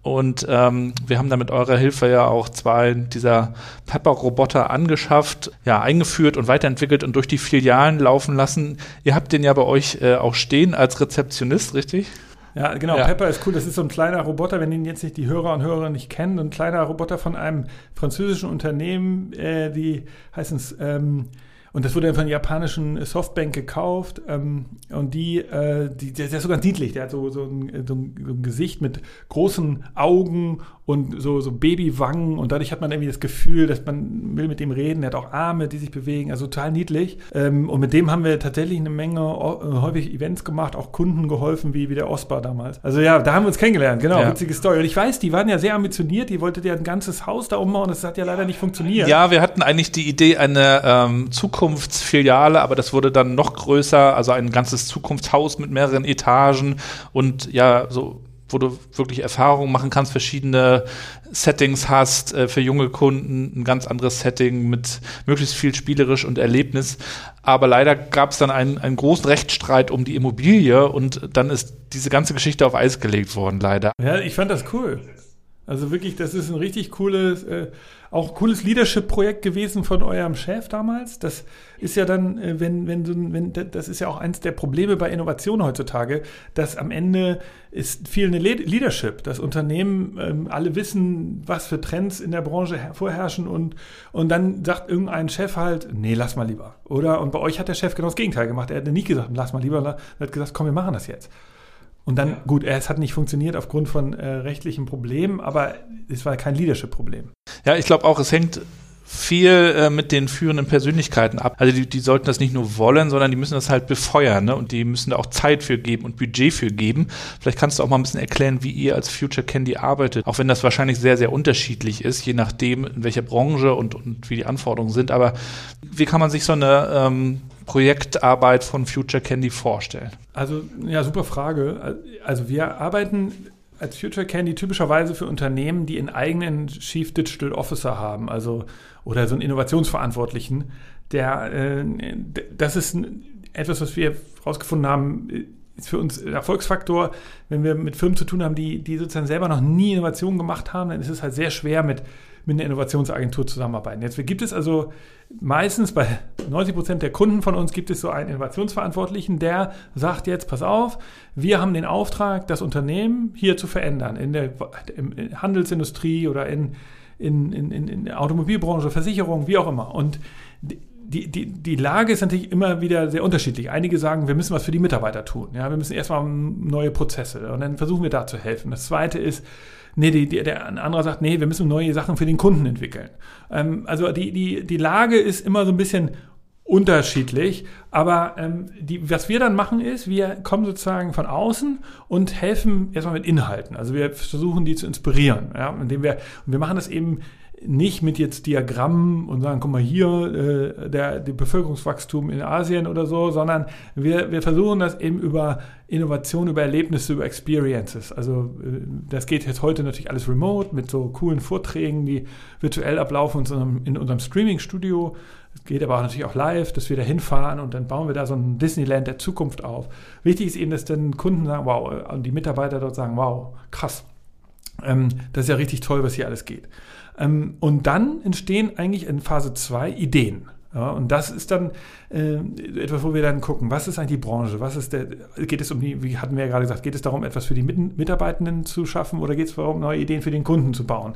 Und ähm, wir haben da mit eurer Hilfe ja auch zwei dieser Pepper-Roboter angeschafft, ja, eingeführt und weiterentwickelt und durch die Filialen laufen lassen. Ihr habt den ja bei euch äh, auch stehen als Rezeptionist, richtig? Ja, genau. Ja. Pepper ist cool. Das ist so ein kleiner Roboter, wenn ihn jetzt nicht die Hörer und Hörerinnen nicht kennen. Ein kleiner Roboter von einem französischen Unternehmen, äh, die heißen es ähm, und das wurde dann von japanischen Softbank gekauft. Ähm, und die, äh, die, der ist sogar niedlich. Der hat so, so, ein, so, ein, so ein Gesicht mit großen Augen und so, so Babywangen. Und dadurch hat man irgendwie das Gefühl, dass man will mit dem reden. Er hat auch Arme, die sich bewegen. Also total niedlich. Ähm, und mit dem haben wir tatsächlich eine Menge äh, häufig Events gemacht, auch Kunden geholfen, wie, wie der Osbar damals. Also ja, da haben wir uns kennengelernt. Genau, ja. witzige Story. Und ich weiß, die waren ja sehr ambitioniert. Die wollten ja ein ganzes Haus da umbauen. Das hat ja leider nicht funktioniert. Ja, wir hatten eigentlich die Idee, eine ähm, Zukunft Zukunftsfiliale, aber das wurde dann noch größer, also ein ganzes Zukunftshaus mit mehreren Etagen und ja, so wo du wirklich Erfahrungen machen kannst, verschiedene Settings hast, äh, für junge Kunden ein ganz anderes Setting mit möglichst viel spielerisch und Erlebnis. Aber leider gab es dann einen, einen großen Rechtsstreit um die Immobilie und dann ist diese ganze Geschichte auf Eis gelegt worden, leider. Ja, ich fand das cool. Also wirklich, das ist ein richtig cooles, äh, auch cooles Leadership-Projekt gewesen von eurem Chef damals. Das ist ja dann, äh, wenn, wenn, wenn, das ist ja auch eins der Probleme bei Innovation heutzutage, dass am Ende ist viel eine Leadership. Das Unternehmen, ähm, alle wissen, was für Trends in der Branche vorherrschen und, und dann sagt irgendein Chef halt, nee, lass mal lieber. Oder? Und bei euch hat der Chef genau das Gegenteil gemacht. Er hat nicht gesagt, lass mal lieber, er hat gesagt, komm, wir machen das jetzt. Und dann, ja. gut, es hat nicht funktioniert aufgrund von äh, rechtlichen Problemen, aber es war kein Leadership-Problem. Ja, ich glaube auch, es hängt viel äh, mit den führenden Persönlichkeiten ab. Also die, die sollten das nicht nur wollen, sondern die müssen das halt befeuern ne? und die müssen da auch Zeit für geben und Budget für geben. Vielleicht kannst du auch mal ein bisschen erklären, wie ihr als Future Candy arbeitet, auch wenn das wahrscheinlich sehr, sehr unterschiedlich ist, je nachdem, in welcher Branche und, und wie die Anforderungen sind. Aber wie kann man sich so eine ähm, Projektarbeit von Future Candy vorstellen? Also, ja, super Frage. Also, wir arbeiten als Future Candy typischerweise für Unternehmen, die einen eigenen Chief Digital Officer haben, also oder so einen Innovationsverantwortlichen, der äh, das ist etwas, was wir herausgefunden haben, ist für uns ein Erfolgsfaktor, wenn wir mit Firmen zu tun haben, die, die sozusagen selber noch nie Innovationen gemacht haben, dann ist es halt sehr schwer mit mit einer Innovationsagentur zusammenarbeiten. Jetzt gibt es also meistens bei 90 Prozent der Kunden von uns gibt es so einen Innovationsverantwortlichen, der sagt jetzt, pass auf, wir haben den Auftrag, das Unternehmen hier zu verändern, in der Handelsindustrie oder in, in, in, in der Automobilbranche, Versicherung, wie auch immer. Und die, die, die Lage ist natürlich immer wieder sehr unterschiedlich. Einige sagen, wir müssen was für die Mitarbeiter tun. Ja, wir müssen erstmal neue Prozesse und dann versuchen wir da zu helfen. Das zweite ist, nee, die, die, der andere sagt, nee, wir müssen neue Sachen für den Kunden entwickeln. Ähm, also die, die, die Lage ist immer so ein bisschen unterschiedlich, aber ähm, die, was wir dann machen ist, wir kommen sozusagen von außen und helfen erstmal mit Inhalten. Also wir versuchen die zu inspirieren, ja, indem wir und wir machen das eben nicht mit jetzt Diagrammen und sagen, guck mal hier, äh, der, der Bevölkerungswachstum in Asien oder so, sondern wir, wir versuchen das eben über Innovation, über Erlebnisse, über Experiences. Also äh, das geht jetzt heute natürlich alles remote mit so coolen Vorträgen, die virtuell ablaufen in unserem, in unserem Streaming-Studio. Es geht aber auch natürlich auch live, dass wir da hinfahren und dann bauen wir da so ein Disneyland der Zukunft auf. Wichtig ist eben, dass dann Kunden sagen, wow, und die Mitarbeiter dort sagen, wow, krass. Ähm, das ist ja richtig toll, was hier alles geht. Ähm, und dann entstehen eigentlich in Phase 2 Ideen. Ja, und das ist dann äh, etwas, wo wir dann gucken, was ist eigentlich die Branche? Was ist der, geht es um die, wie hatten wir ja gerade gesagt, geht es darum, etwas für die Mitarbeitenden zu schaffen oder geht es darum, neue Ideen für den Kunden zu bauen?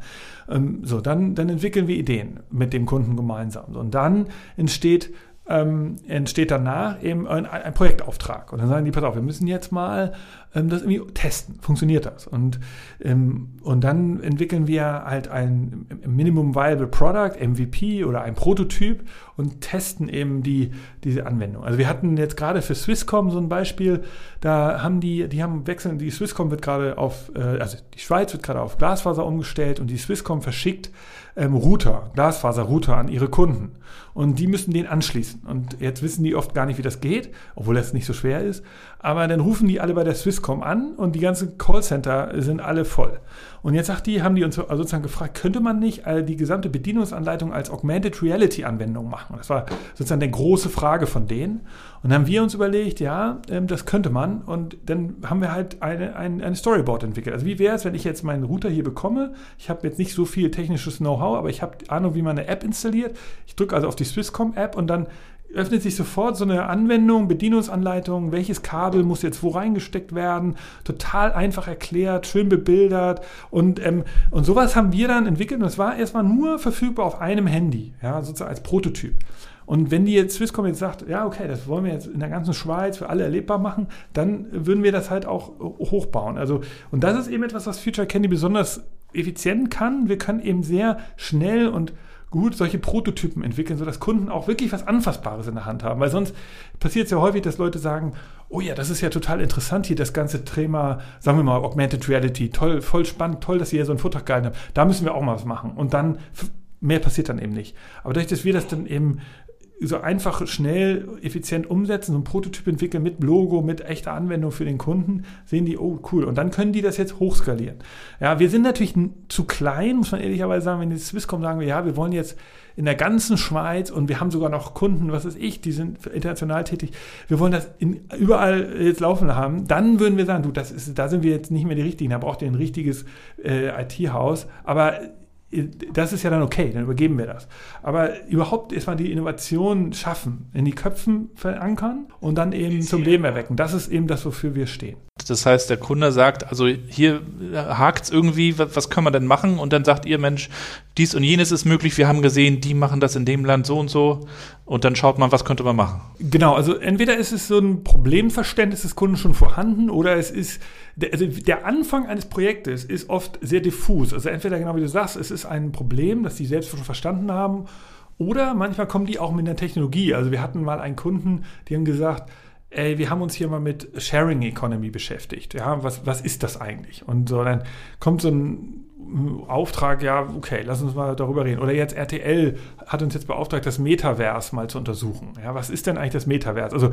Ähm, so, dann, dann entwickeln wir Ideen mit dem Kunden gemeinsam. Und dann entsteht ähm, entsteht danach eben ein, ein, Projektauftrag. Und dann sagen die, pass auf, wir müssen jetzt mal das irgendwie testen. Funktioniert das? Und, ähm, und dann entwickeln wir halt ein Minimum Viable Product, MVP oder ein Prototyp und testen eben die, diese Anwendung. Also wir hatten jetzt gerade für Swisscom so ein Beispiel, da haben die, die haben wechseln, die Swisscom wird gerade auf, äh, also die Schweiz wird gerade auf Glasfaser umgestellt und die Swisscom verschickt ähm, Router, Glasfaser-Router an ihre Kunden. Und die müssen den anschließen. Und jetzt wissen die oft gar nicht, wie das geht, obwohl das nicht so schwer ist. Aber dann rufen die alle bei der Swisscom an und die ganzen Callcenter sind alle voll. Und jetzt sagt die, haben die uns sozusagen gefragt, könnte man nicht die gesamte Bedienungsanleitung als Augmented Reality Anwendung machen? Das war sozusagen eine große Frage von denen. Und dann haben wir uns überlegt, ja, ähm, das könnte man. Und dann haben wir halt eine, ein, ein Storyboard entwickelt. Also wie wäre es, wenn ich jetzt meinen Router hier bekomme? Ich habe jetzt nicht so viel technisches Know-how, aber ich habe Ahnung, wie man eine App installiert. Ich drücke also auf die Swisscom-App und dann öffnet sich sofort so eine Anwendung, Bedienungsanleitung, welches Kabel muss jetzt wo reingesteckt werden, total einfach erklärt, schön bebildert und, ähm, und sowas haben wir dann entwickelt und es war erstmal nur verfügbar auf einem Handy, ja, sozusagen als Prototyp. Und wenn die jetzt Swisscom jetzt sagt, ja, okay, das wollen wir jetzt in der ganzen Schweiz für alle erlebbar machen, dann würden wir das halt auch hochbauen. Also, und das ist eben etwas, was Future Candy besonders effizient kann. Wir können eben sehr schnell und gut solche Prototypen entwickeln, sodass Kunden auch wirklich was Anfassbares in der Hand haben. Weil sonst passiert es ja häufig, dass Leute sagen, oh ja, das ist ja total interessant hier, das ganze Thema, sagen wir mal, Augmented Reality, toll, voll spannend, toll, dass ihr hier so einen Vortrag gehalten habt. Da müssen wir auch mal was machen. Und dann, mehr passiert dann eben nicht. Aber dadurch, dass wir das dann eben so einfach, schnell, effizient umsetzen, so ein Prototyp entwickeln mit Logo, mit echter Anwendung für den Kunden, sehen die, oh cool. Und dann können die das jetzt hochskalieren. Ja, wir sind natürlich zu klein, muss man ehrlicherweise sagen, wenn die Swisscom sagen wir, ja, wir wollen jetzt in der ganzen Schweiz und wir haben sogar noch Kunden, was weiß ich, die sind international tätig. Wir wollen das in, überall jetzt laufen haben. Dann würden wir sagen, du, das ist, da sind wir jetzt nicht mehr die Richtigen. Da braucht ihr ein richtiges äh, IT-Haus. Aber das ist ja dann okay, dann übergeben wir das. Aber überhaupt erstmal die Innovation schaffen, in die Köpfen verankern und dann eben zum Leben erwecken. Das ist eben das, wofür wir stehen. Das heißt, der Kunde sagt, also hier hakt es irgendwie, was, was können wir denn machen? Und dann sagt ihr, Mensch, dies und jenes ist möglich, wir haben gesehen, die machen das in dem Land so und so. Und dann schaut man, was könnte man machen. Genau, also entweder ist es so ein Problemverständnis des Kunden schon vorhanden oder es ist, also der Anfang eines Projektes ist oft sehr diffus. Also entweder genau wie du sagst, es ist ein Problem, das die selbst schon verstanden haben oder manchmal kommen die auch mit einer Technologie. Also wir hatten mal einen Kunden, die haben gesagt, ey, wir haben uns hier mal mit Sharing Economy beschäftigt. Ja, was, was ist das eigentlich? Und so, dann kommt so ein Auftrag, ja, okay, lass uns mal darüber reden. Oder jetzt RTL hat uns jetzt beauftragt, das Metaverse mal zu untersuchen. Ja, was ist denn eigentlich das Metaverse? Also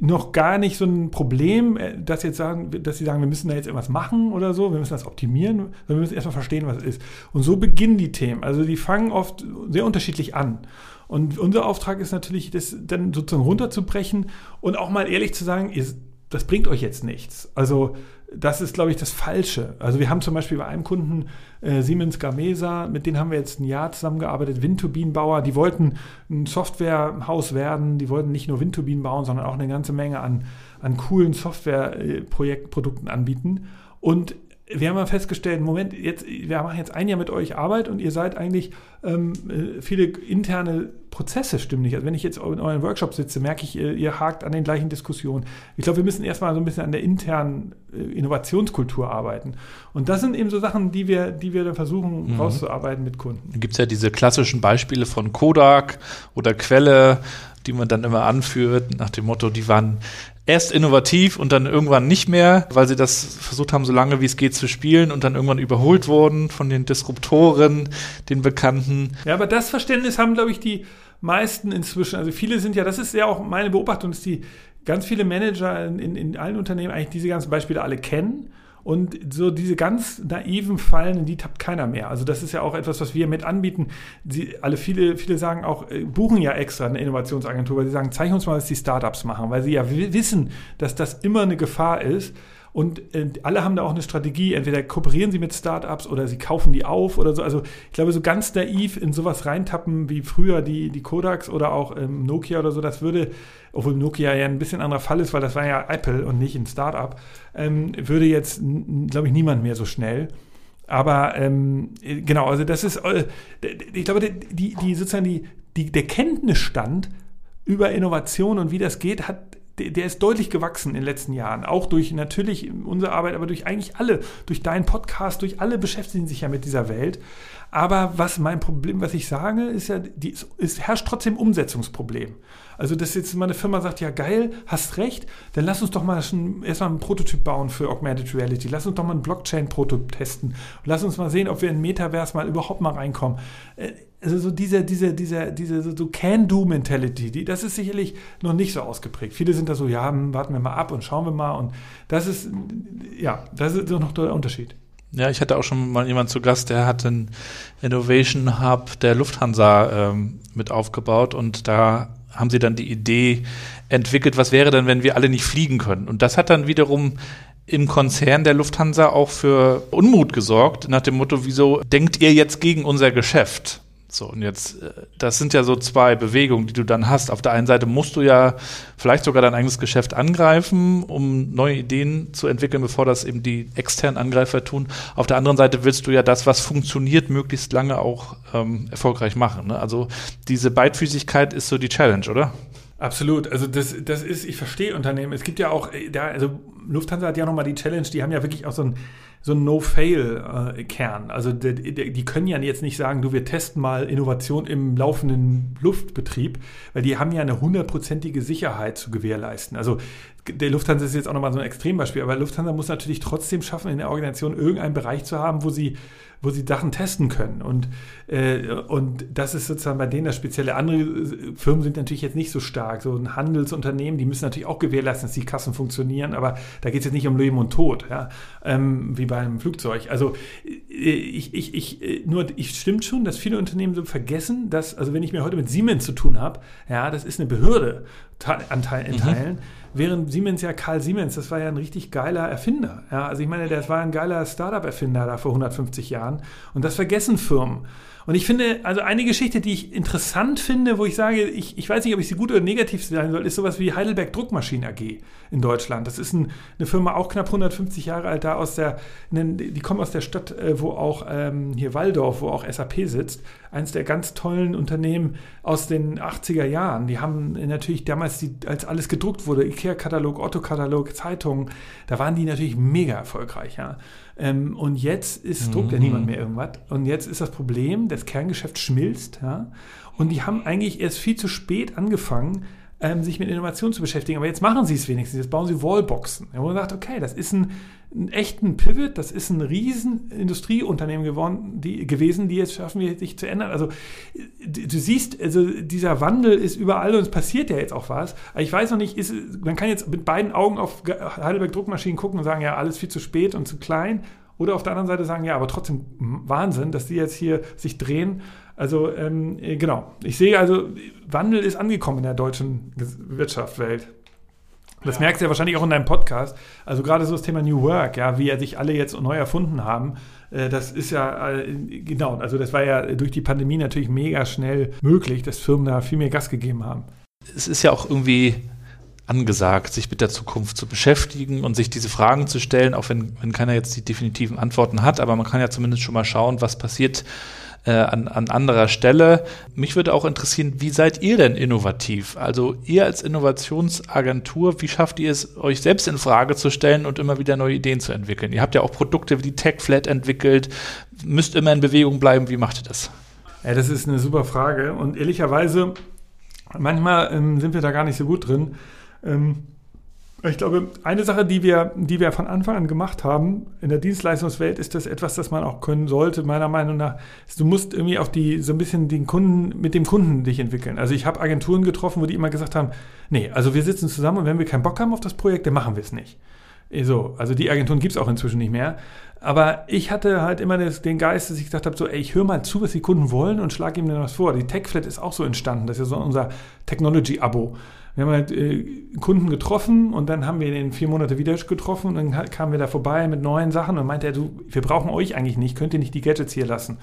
noch gar nicht so ein Problem, äh, dass jetzt sagen, dass sie sagen, wir müssen da jetzt irgendwas machen oder so, wir müssen das optimieren, sondern wir müssen erstmal verstehen, was es ist. Und so beginnen die Themen. Also die fangen oft sehr unterschiedlich an. Und unser Auftrag ist natürlich, das dann sozusagen runterzubrechen und auch mal ehrlich zu sagen, ihr, das bringt euch jetzt nichts. Also das ist, glaube ich, das Falsche. Also wir haben zum Beispiel bei einem Kunden äh, Siemens Gamesa, mit denen haben wir jetzt ein Jahr zusammengearbeitet, Windturbinenbauer, die wollten ein Softwarehaus werden, die wollten nicht nur Windturbinen bauen, sondern auch eine ganze Menge an, an coolen Softwareprodukten anbieten. Und wir haben mal festgestellt, Moment, jetzt, wir machen jetzt ein Jahr mit euch Arbeit und ihr seid eigentlich ähm, äh, viele interne Prozesse stimmen nicht. Also wenn ich jetzt in euren Workshop sitze, merke ich, ihr, ihr hakt an den gleichen Diskussionen. Ich glaube, wir müssen erstmal so ein bisschen an der internen äh, Innovationskultur arbeiten. Und das sind eben so Sachen, die wir, die wir dann versuchen mhm. rauszuarbeiten mit Kunden. Gibt es ja diese klassischen Beispiele von Kodak oder Quelle, die man dann immer anführt, nach dem Motto, die waren erst innovativ und dann irgendwann nicht mehr, weil sie das versucht haben, so lange wie es geht zu spielen und dann irgendwann überholt wurden von den Disruptoren, den Bekannten. Ja, aber das Verständnis haben, glaube ich, die meisten inzwischen. Also viele sind ja, das ist ja auch meine Beobachtung, dass die ganz viele Manager in, in, allen Unternehmen eigentlich diese ganzen Beispiele alle kennen und so diese ganz naiven Fallen, die tappt keiner mehr. Also das ist ja auch etwas, was wir mit anbieten. Sie, alle viele, viele sagen auch, äh, buchen ja extra eine Innovationsagentur, weil sie sagen, zeig uns mal, was die Startups machen, weil sie ja wissen, dass das immer eine Gefahr ist. Und äh, alle haben da auch eine Strategie. Entweder kooperieren sie mit Startups oder sie kaufen die auf oder so. Also ich glaube, so ganz naiv in sowas reintappen wie früher die, die Kodaks oder auch ähm, Nokia oder so, das würde, obwohl Nokia ja ein bisschen anderer Fall ist, weil das war ja Apple und nicht ein Startup, ähm, würde jetzt, glaube ich, niemand mehr so schnell. Aber ähm, genau, also das ist, äh, ich glaube, die, die sozusagen die, die, der Kenntnisstand über Innovation und wie das geht, hat der, ist deutlich gewachsen in den letzten Jahren. Auch durch natürlich unsere Arbeit, aber durch eigentlich alle, durch deinen Podcast, durch alle beschäftigen sich ja mit dieser Welt. Aber was mein Problem, was ich sage, ist ja, die, es herrscht trotzdem Umsetzungsproblem. Also, dass jetzt meine Firma sagt, ja geil, hast recht, dann lass uns doch mal erstmal einen Prototyp bauen für Augmented Reality. Lass uns doch mal einen Blockchain-Prototyp testen. Und lass uns mal sehen, ob wir in Metaverse mal überhaupt mal reinkommen. Also so diese, diese, diese, diese so Can-Do-Mentality, die, das ist sicherlich noch nicht so ausgeprägt. Viele sind da so, ja, hm, warten wir mal ab und schauen wir mal. Und das ist, ja, das ist noch der Unterschied. Ja, ich hatte auch schon mal jemanden zu Gast, der hat einen Innovation Hub der Lufthansa ähm, mit aufgebaut und da haben sie dann die Idee entwickelt, was wäre denn, wenn wir alle nicht fliegen können? Und das hat dann wiederum im Konzern der Lufthansa auch für Unmut gesorgt, nach dem Motto, wieso denkt ihr jetzt gegen unser Geschäft? So, und jetzt, äh, das sind ja so zwei Bewegungen, die du dann hast. Auf der einen Seite musst du ja vielleicht sogar dein eigenes Geschäft angreifen, um neue Ideen zu entwickeln, bevor das eben die externen Angreifer tun. Auf der anderen Seite willst du ja das, was funktioniert, möglichst lange auch ähm, erfolgreich machen. Ne? Also diese Beidfüßigkeit ist so die Challenge, oder? Absolut. Also das, das ist, ich verstehe Unternehmen. Es gibt ja auch, äh, da, also Lufthansa hat ja nochmal die Challenge, die haben ja wirklich auch so ein so ein No-Fail-Kern. Also die, die, können ja jetzt nicht sagen, du, wir testen mal Innovation im laufenden Luftbetrieb, weil die haben ja eine hundertprozentige Sicherheit zu gewährleisten. Also der Lufthansa ist jetzt auch nochmal so ein Extrembeispiel, aber Lufthansa muss natürlich trotzdem schaffen, in der Organisation irgendeinen Bereich zu haben, wo sie wo sie Sachen testen können. Und, äh, und das ist sozusagen bei denen das Spezielle. Andere äh, Firmen sind natürlich jetzt nicht so stark. So ein Handelsunternehmen, die müssen natürlich auch gewährleisten, dass die Kassen funktionieren, aber da geht es jetzt nicht um Leben und Tod, ja? Ähm, wie beim Flugzeug. Also äh, ich, ich, ich, äh, nur, ich stimmt schon, dass viele Unternehmen so vergessen, dass, also wenn ich mir heute mit Siemens zu tun habe, ja, das ist eine Behörde an Teilen. Mhm während Siemens ja Karl Siemens, das war ja ein richtig geiler Erfinder. Ja, also ich meine, das war ein geiler Startup-Erfinder da vor 150 Jahren. Und das vergessen Firmen. Und ich finde, also eine Geschichte, die ich interessant finde, wo ich sage, ich, ich weiß nicht, ob ich sie gut oder negativ sein soll, ist sowas wie Heidelberg Druckmaschinen AG in Deutschland. Das ist ein, eine Firma, auch knapp 150 Jahre alt, da aus der, die kommen aus der Stadt, äh, wo auch ähm, hier Waldorf, wo auch SAP sitzt. Eins der ganz tollen Unternehmen aus den 80er Jahren. Die haben natürlich damals, die, als alles gedruckt wurde, IKEA-Katalog, Otto-Katalog, Zeitungen, da waren die natürlich mega erfolgreich, ja. Ähm, und jetzt ist, druckt ja niemand mhm. mehr irgendwas. Und jetzt ist das Problem, das Kerngeschäft schmilzt. Ja? Und die haben eigentlich erst viel zu spät angefangen, ähm, sich mit Innovation zu beschäftigen. Aber jetzt machen sie es wenigstens. Jetzt bauen sie Wallboxen. Wo man sagt, okay, das ist ein, ein echten Pivot, das ist ein riesen Industrieunternehmen geworden, die, gewesen, die jetzt schaffen, sich zu ändern. Also du, du, siehst, also dieser Wandel ist überall und es passiert ja jetzt auch was. Aber ich weiß noch nicht, ist, man kann jetzt mit beiden Augen auf Heidelberg Druckmaschinen gucken und sagen, ja, alles viel zu spät und zu klein. Oder auf der anderen Seite sagen, ja, aber trotzdem Wahnsinn, dass die jetzt hier sich drehen. Also ähm, genau, ich sehe also, Wandel ist angekommen in der deutschen Wirtschaft, Welt. Das ja. merkst du ja wahrscheinlich auch in deinem Podcast. Also gerade so das Thema New Work, ja, wie er sich alle jetzt neu erfunden haben. Äh, das ist ja, äh, genau, also das war ja durch die Pandemie natürlich mega schnell möglich, dass Firmen da viel mehr Gas gegeben haben. Es ist ja auch irgendwie angesagt, sich mit der Zukunft zu beschäftigen und sich diese Fragen zu stellen, auch wenn, wenn keiner jetzt die definitiven Antworten hat, aber man kann ja zumindest schon mal schauen, was passiert äh, an, an anderer Stelle. Mich würde auch interessieren, wie seid ihr denn innovativ? Also ihr als Innovationsagentur, wie schafft ihr es, euch selbst in Frage zu stellen und immer wieder neue Ideen zu entwickeln? Ihr habt ja auch Produkte wie die TechFlat entwickelt, müsst immer in Bewegung bleiben. Wie macht ihr das? Ja, das ist eine super Frage und ehrlicherweise, manchmal ähm, sind wir da gar nicht so gut drin. Ähm, ich glaube, eine Sache, die wir, die wir von Anfang an gemacht haben in der Dienstleistungswelt, ist das etwas, das man auch können sollte, meiner Meinung nach. Du musst irgendwie auch die, so ein bisschen den Kunden, mit dem Kunden dich entwickeln. Also ich habe Agenturen getroffen, wo die immer gesagt haben, nee, also wir sitzen zusammen und wenn wir keinen Bock haben auf das Projekt, dann machen wir es nicht. So, also die Agenturen gibt es auch inzwischen nicht mehr. Aber ich hatte halt immer das, den Geist, dass ich gesagt habe, so, ey, ich höre mal zu, was die Kunden wollen und schlage ihm dann was vor. Die TechFlat ist auch so entstanden. Das ist ja so unser Technology-Abo. Wir haben halt äh, Kunden getroffen und dann haben wir den vier Monate wieder getroffen und dann kamen wir da vorbei mit neuen Sachen und meinte er, du, wir brauchen euch eigentlich nicht, könnt ihr nicht die Gadgets hier lassen.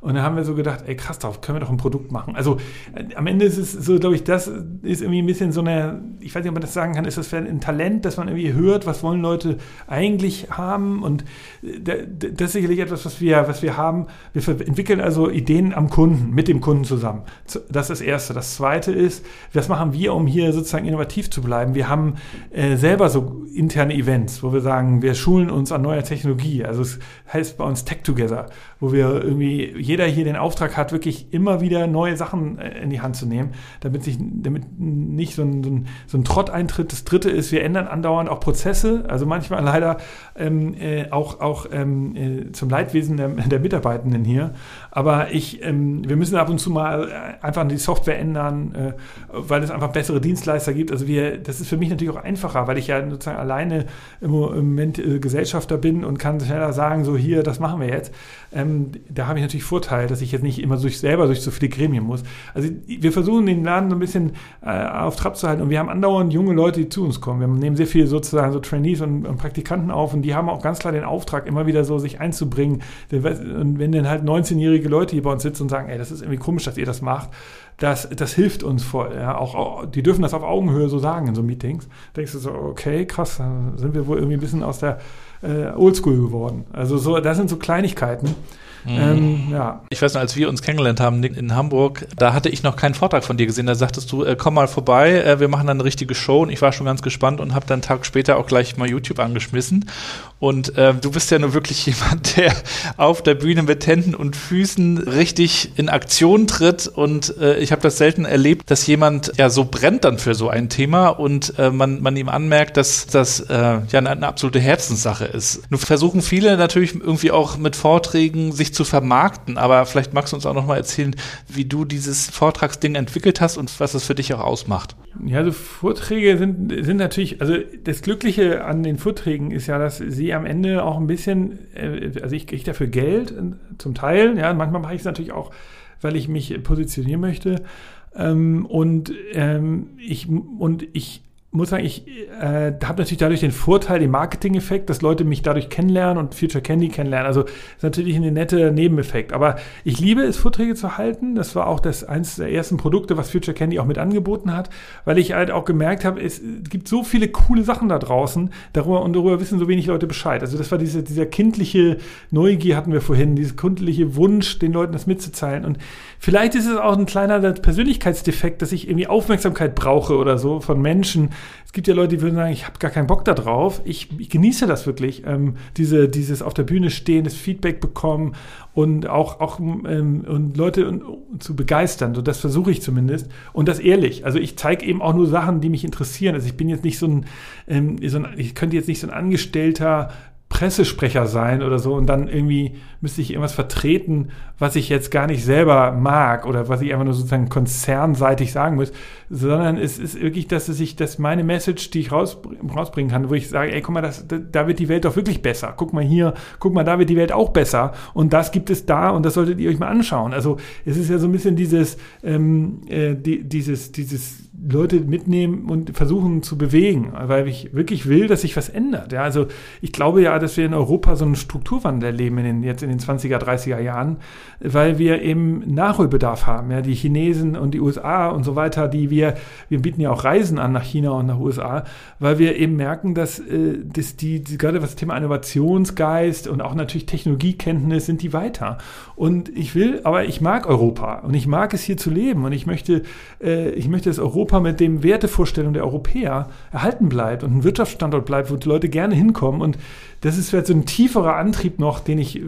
Und dann haben wir so gedacht, ey krass, darauf können wir doch ein Produkt machen. Also äh, am Ende ist es so, glaube ich, das ist irgendwie ein bisschen so eine, ich weiß nicht, ob man das sagen kann, ist das ein Talent, dass man irgendwie hört, was wollen Leute eigentlich haben und äh, das ist sicherlich etwas, was wir, was wir haben. Wir entwickeln also Ideen am Kunden, mit dem Kunden zusammen. Das ist das Erste. Das Zweite ist, was machen wir, um hier sozusagen innovativ zu bleiben? Wir haben äh, selber so interne Events, wo wir sagen, wir schulen uns an neuer Technologie. Also es heißt bei uns Tech Together, wo wir irgendwie, jeder hier den Auftrag hat, wirklich immer wieder neue Sachen äh, in die Hand zu nehmen, damit sich, damit nicht so ein, so ein, so ein Trott eintritt. Das Dritte ist, wir ändern andauernd auch Prozesse. Also manchmal [LAUGHS] leider ähm, äh, auch, auch ähm, äh, zum Leidwesen der, der, Mitarbeitenden hier. Aber ich, ähm, wir müssen ab und zu mal äh, einfach die Software ändern, äh, weil es einfach bessere Dienstleister gibt. Also wir, das ist für mich natürlich auch einfacher, weil ich ja sozusagen alleine im Moment äh, Gesellschafter bin und kann schneller sagen, so hier, das machen wir jetzt. Ähm, da habe ich natürlich Vorteil, dass ich jetzt nicht immer durch selber durch so viele Gremien muss. Also wir versuchen den Laden so ein bisschen äh, auf Trab zu halten und wir haben andauernd junge Leute, die zu uns kommen. Wir nehmen sehr viele sozusagen so Trainees und, und Praktikanten auf und die haben auch ganz klar den Auftrag, immer wieder so sich einzubringen. Und wenn dann halt 19-jährige Leute hier bei uns sitzen und sagen, ey, das ist irgendwie komisch, dass ihr das macht, das, das hilft uns voll. Ja, auch, auch, die dürfen das auf Augenhöhe so sagen in so Meetings. Da denkst du so, okay, krass, da sind wir wohl irgendwie ein bisschen aus der äh, Oldschool geworden. Also so, das sind so Kleinigkeiten. Mhm. Ähm, ja. Ich weiß noch, als wir uns kennengelernt haben in Hamburg, da hatte ich noch keinen Vortrag von dir gesehen. Da sagtest du, äh, komm mal vorbei, äh, wir machen dann eine richtige Show. Und ich war schon ganz gespannt und habe dann einen Tag später auch gleich mal YouTube angeschmissen. Und äh, du bist ja nur wirklich [LAUGHS] jemand, der auf der Bühne mit Händen und Füßen richtig in Aktion tritt. Und äh, ich habe das selten erlebt, dass jemand ja so brennt dann für so ein Thema und äh, man, man ihm anmerkt, dass das äh, ja eine, eine absolute Herzenssache ist. Nur versuchen viele natürlich irgendwie auch mit Vorträgen sich zu vermarkten, aber vielleicht magst du uns auch noch mal erzählen, wie du dieses Vortragsding entwickelt hast und was es für dich auch ausmacht. Ja, also Vorträge sind, sind natürlich, also das Glückliche an den Vorträgen ist ja, dass sie am Ende auch ein bisschen, äh, also ich kriege dafür Geld äh, zum Teil, ja, manchmal mache ich es natürlich auch, weil ich mich positionieren möchte. Ähm, und ähm, ich und ich muss sagen, ich äh, habe natürlich dadurch den Vorteil, den Marketing-Effekt, dass Leute mich dadurch kennenlernen und Future Candy kennenlernen. Also ist natürlich ein netter Nebeneffekt. Aber ich liebe es, Vorträge zu halten. Das war auch das eines der ersten Produkte, was Future Candy auch mit angeboten hat, weil ich halt auch gemerkt habe, es gibt so viele coole Sachen da draußen, darüber und darüber wissen so wenig Leute Bescheid. Also das war diese, dieser kindliche Neugier hatten wir vorhin, dieses kindliche Wunsch, den Leuten das mitzuteilen. Und vielleicht ist es auch ein kleiner Persönlichkeitsdefekt, dass ich irgendwie Aufmerksamkeit brauche oder so von Menschen, es gibt ja Leute, die würden sagen, ich habe gar keinen Bock da drauf. Ich, ich genieße das wirklich, ähm, diese, dieses auf der Bühne stehen, das Feedback bekommen und auch, auch ähm, und Leute und, zu begeistern. So, das versuche ich zumindest. Und das ehrlich. Also ich zeige eben auch nur Sachen, die mich interessieren. Also ich bin jetzt nicht so ein, ähm, so ein ich könnte jetzt nicht so ein Angestellter Pressesprecher sein oder so und dann irgendwie müsste ich irgendwas vertreten, was ich jetzt gar nicht selber mag oder was ich einfach nur sozusagen konzernseitig sagen muss, sondern es ist wirklich, dass es sich, dass meine Message, die ich raus, rausbringen kann, wo ich sage, ey, guck mal, das, da wird die Welt doch wirklich besser. Guck mal hier, guck mal, da wird die Welt auch besser und das gibt es da und das solltet ihr euch mal anschauen. Also es ist ja so ein bisschen dieses, ähm, äh, die, dieses, dieses Leute mitnehmen und versuchen zu bewegen, weil ich wirklich will, dass sich was ändert. Ja, also ich glaube ja, dass wir in Europa so einen Strukturwandel erleben in den, jetzt in den 20er, 30er Jahren, weil wir eben Nachholbedarf haben. Ja, die Chinesen und die USA und so weiter, die wir, wir bieten ja auch Reisen an nach China und nach USA, weil wir eben merken, dass, äh, dass die, die gerade was das Thema Innovationsgeist und auch natürlich Technologiekenntnis sind die weiter. Und ich will, aber ich mag Europa und ich mag es hier zu leben und ich möchte, äh, ich möchte, dass Europa Europa mit dem Wertevorstellung der Europäer erhalten bleibt und ein Wirtschaftsstandort bleibt, wo die Leute gerne hinkommen. Und das ist vielleicht so ein tieferer Antrieb noch, den ich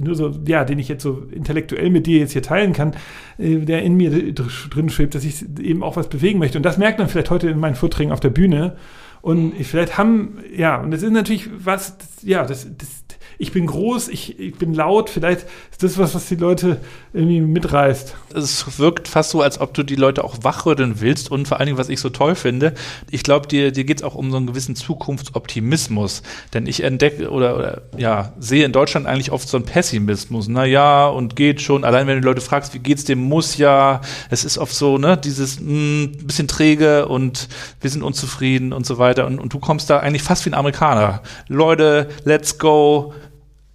nur so, ja, den ich jetzt so intellektuell mit dir jetzt hier teilen kann, äh, der in mir drin schwebt, dass ich eben auch was bewegen möchte. Und das merkt man vielleicht heute in meinen Vorträgen auf der Bühne. Und ich vielleicht haben, ja, und das ist natürlich was, ja, das, das, ich bin groß, ich, ich bin laut, vielleicht ist das was, was die Leute irgendwie mitreißt. Es wirkt fast so, als ob du die Leute auch wachrütteln willst und vor allen Dingen, was ich so toll finde, ich glaube, dir, dir geht es auch um so einen gewissen Zukunftsoptimismus. Denn ich entdecke oder, oder ja, sehe in Deutschland eigentlich oft so einen Pessimismus. Na ja, und geht schon. Allein wenn du Leute fragst, wie geht's dem, muss ja. Es ist oft so, ne, dieses mh, hm, bisschen träge und wir sind unzufrieden und so weiter. Und, und du kommst da eigentlich fast wie ein Amerikaner. Leute, let's go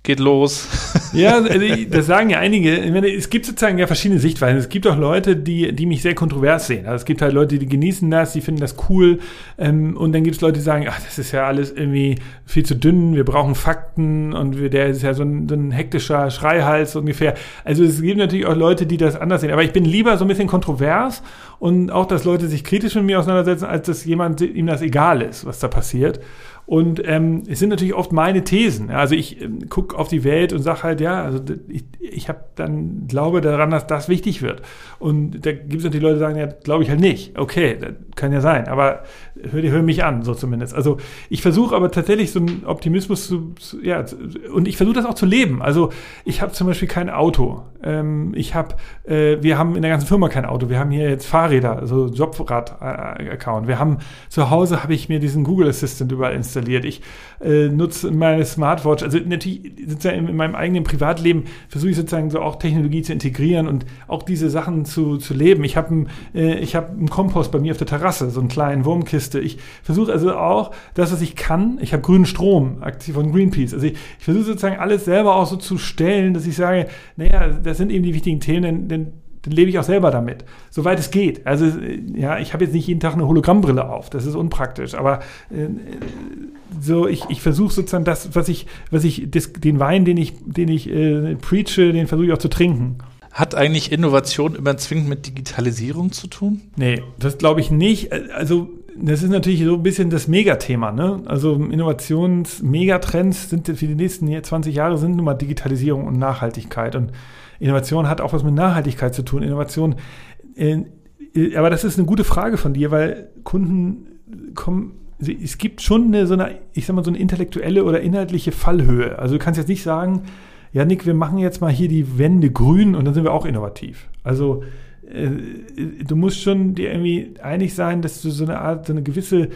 geht los. Ja, also das sagen ja einige. Es gibt sozusagen ja verschiedene Sichtweisen. Es gibt auch Leute, die, die mich sehr kontrovers sehen. Also es gibt halt Leute, die genießen das, die finden das cool. Ähm, und dann gibt es Leute, die sagen, ach, das ist ja alles irgendwie viel zu dünn, wir brauchen Fakten und der ist ja so ein, so ein hektischer Schreihals ungefähr. Also es gibt natürlich auch Leute, die das anders sehen. Aber ich bin lieber so ein bisschen kontrovers und auch, dass Leute sich kritisch mit mir auseinandersetzen, als dass jemand ihm das egal ist, was da passiert. Und ähm, es sind natürlich oft meine Thesen. Also ich ähm, gucke auf die Welt und sage halt, ja, also ich, ich habe dann glaube daran, dass das wichtig wird. Und da gibt es natürlich Leute, die sagen, ja, glaube ich halt nicht. Okay, das kann ja sein, aber hör, hör mich an, so zumindest. Also ich versuche aber tatsächlich so einen Optimismus zu, zu ja, und ich versuche das auch zu leben. Also ich habe zum Beispiel kein Auto. Ähm, ich habe, äh, wir haben in der ganzen Firma kein Auto. Wir haben hier jetzt Fahrräder, also Jobrad-Account. Wir haben zu Hause habe ich mir diesen Google Assistant überall installiert. Ich äh, nutze meine Smartwatch. Also natürlich sozusagen in meinem eigenen Privatleben versuche ich sozusagen so auch Technologie zu integrieren und auch diese Sachen zu, zu leben. Ich habe äh, ich habe einen Kompost bei mir auf der Terrasse, so einen kleinen Wurmkiste. Ich versuche also auch das, was ich kann. Ich habe grünen Strom, von Greenpeace. Also ich, ich versuche sozusagen alles selber auch so zu stellen, dass ich sage, naja, das sind eben die wichtigen Themen, denn, denn dann lebe ich auch selber damit, soweit es geht. Also ja, ich habe jetzt nicht jeden Tag eine Hologrammbrille auf, das ist unpraktisch, aber äh, so ich, ich versuche sozusagen das, was ich, was ich, das, den Wein, den ich, den ich äh, preache, den versuche ich auch zu trinken. Hat eigentlich Innovation immer zwingend mit Digitalisierung zu tun? Nee, das glaube ich nicht. Also das ist natürlich so ein bisschen das Megathema. Ne? Also Innovations-Megatrends sind für die nächsten 20 Jahre sind nun mal Digitalisierung und Nachhaltigkeit. Und Innovation hat auch was mit Nachhaltigkeit zu tun. Innovation, äh, aber das ist eine gute Frage von dir, weil Kunden kommen, es gibt schon eine, so eine, ich sag mal, so eine intellektuelle oder inhaltliche Fallhöhe. Also du kannst jetzt nicht sagen, ja Nick, wir machen jetzt mal hier die Wände grün und dann sind wir auch innovativ. Also äh, du musst schon dir irgendwie einig sein, dass du so eine Art, so eine gewisse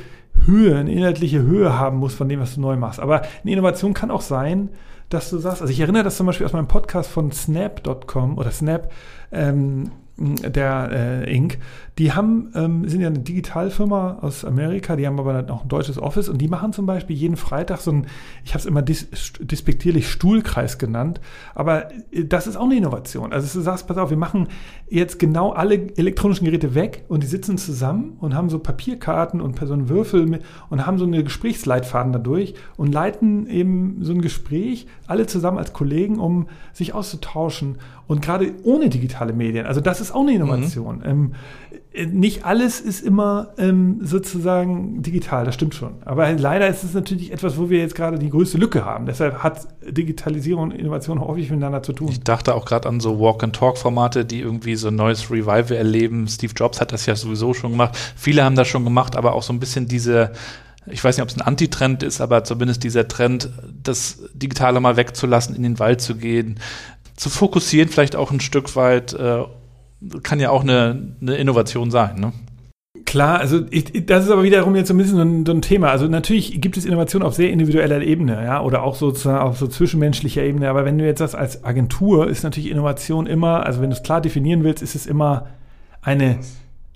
Höhe, eine inhaltliche Höhe haben musst von dem, was du neu machst. Aber eine Innovation kann auch sein, dass du sagst, also ich erinnere das zum Beispiel aus meinem Podcast von Snap.com oder Snap, ähm, der äh, Inc., die haben, ähm, sind ja eine Digitalfirma aus Amerika, die haben aber dann auch ein deutsches Office und die machen zum Beispiel jeden Freitag so ein, ich habe es immer dis despektierlich Stuhlkreis genannt, aber äh, das ist auch eine Innovation. Also du sagst, pass auf, wir machen jetzt genau alle elektronischen Geräte weg und die sitzen zusammen und haben so Papierkarten und so einen Würfel mit, und haben so eine Gesprächsleitfaden dadurch und leiten eben so ein Gespräch alle zusammen als Kollegen, um sich auszutauschen und gerade ohne digitale Medien. Also das ist auch eine Innovation. Mhm. Ähm, äh, nicht alles ist immer ähm, sozusagen digital, das stimmt schon. Aber leider ist es natürlich etwas, wo wir jetzt gerade die größte Lücke haben. Deshalb hat Digitalisierung und Innovation häufig miteinander zu tun. Ich dachte auch gerade an so Walk-and-Talk-Formate, die irgendwie so ein neues Revival erleben. Steve Jobs hat das ja sowieso schon gemacht. Viele haben das schon gemacht, aber auch so ein bisschen diese ich weiß nicht, ob es ein Antitrend ist, aber zumindest dieser Trend, das Digitale mal wegzulassen, in den Wald zu gehen, zu fokussieren, vielleicht auch ein Stück weit äh, kann ja auch eine, eine Innovation sein, ne? Klar, also ich, das ist aber wiederum jetzt so ein bisschen so ein, so ein, Thema. Also natürlich gibt es Innovation auf sehr individueller Ebene, ja, oder auch sozusagen auf so zwischenmenschlicher Ebene. Aber wenn du jetzt das als Agentur ist natürlich Innovation immer, also wenn du es klar definieren willst, ist es immer eine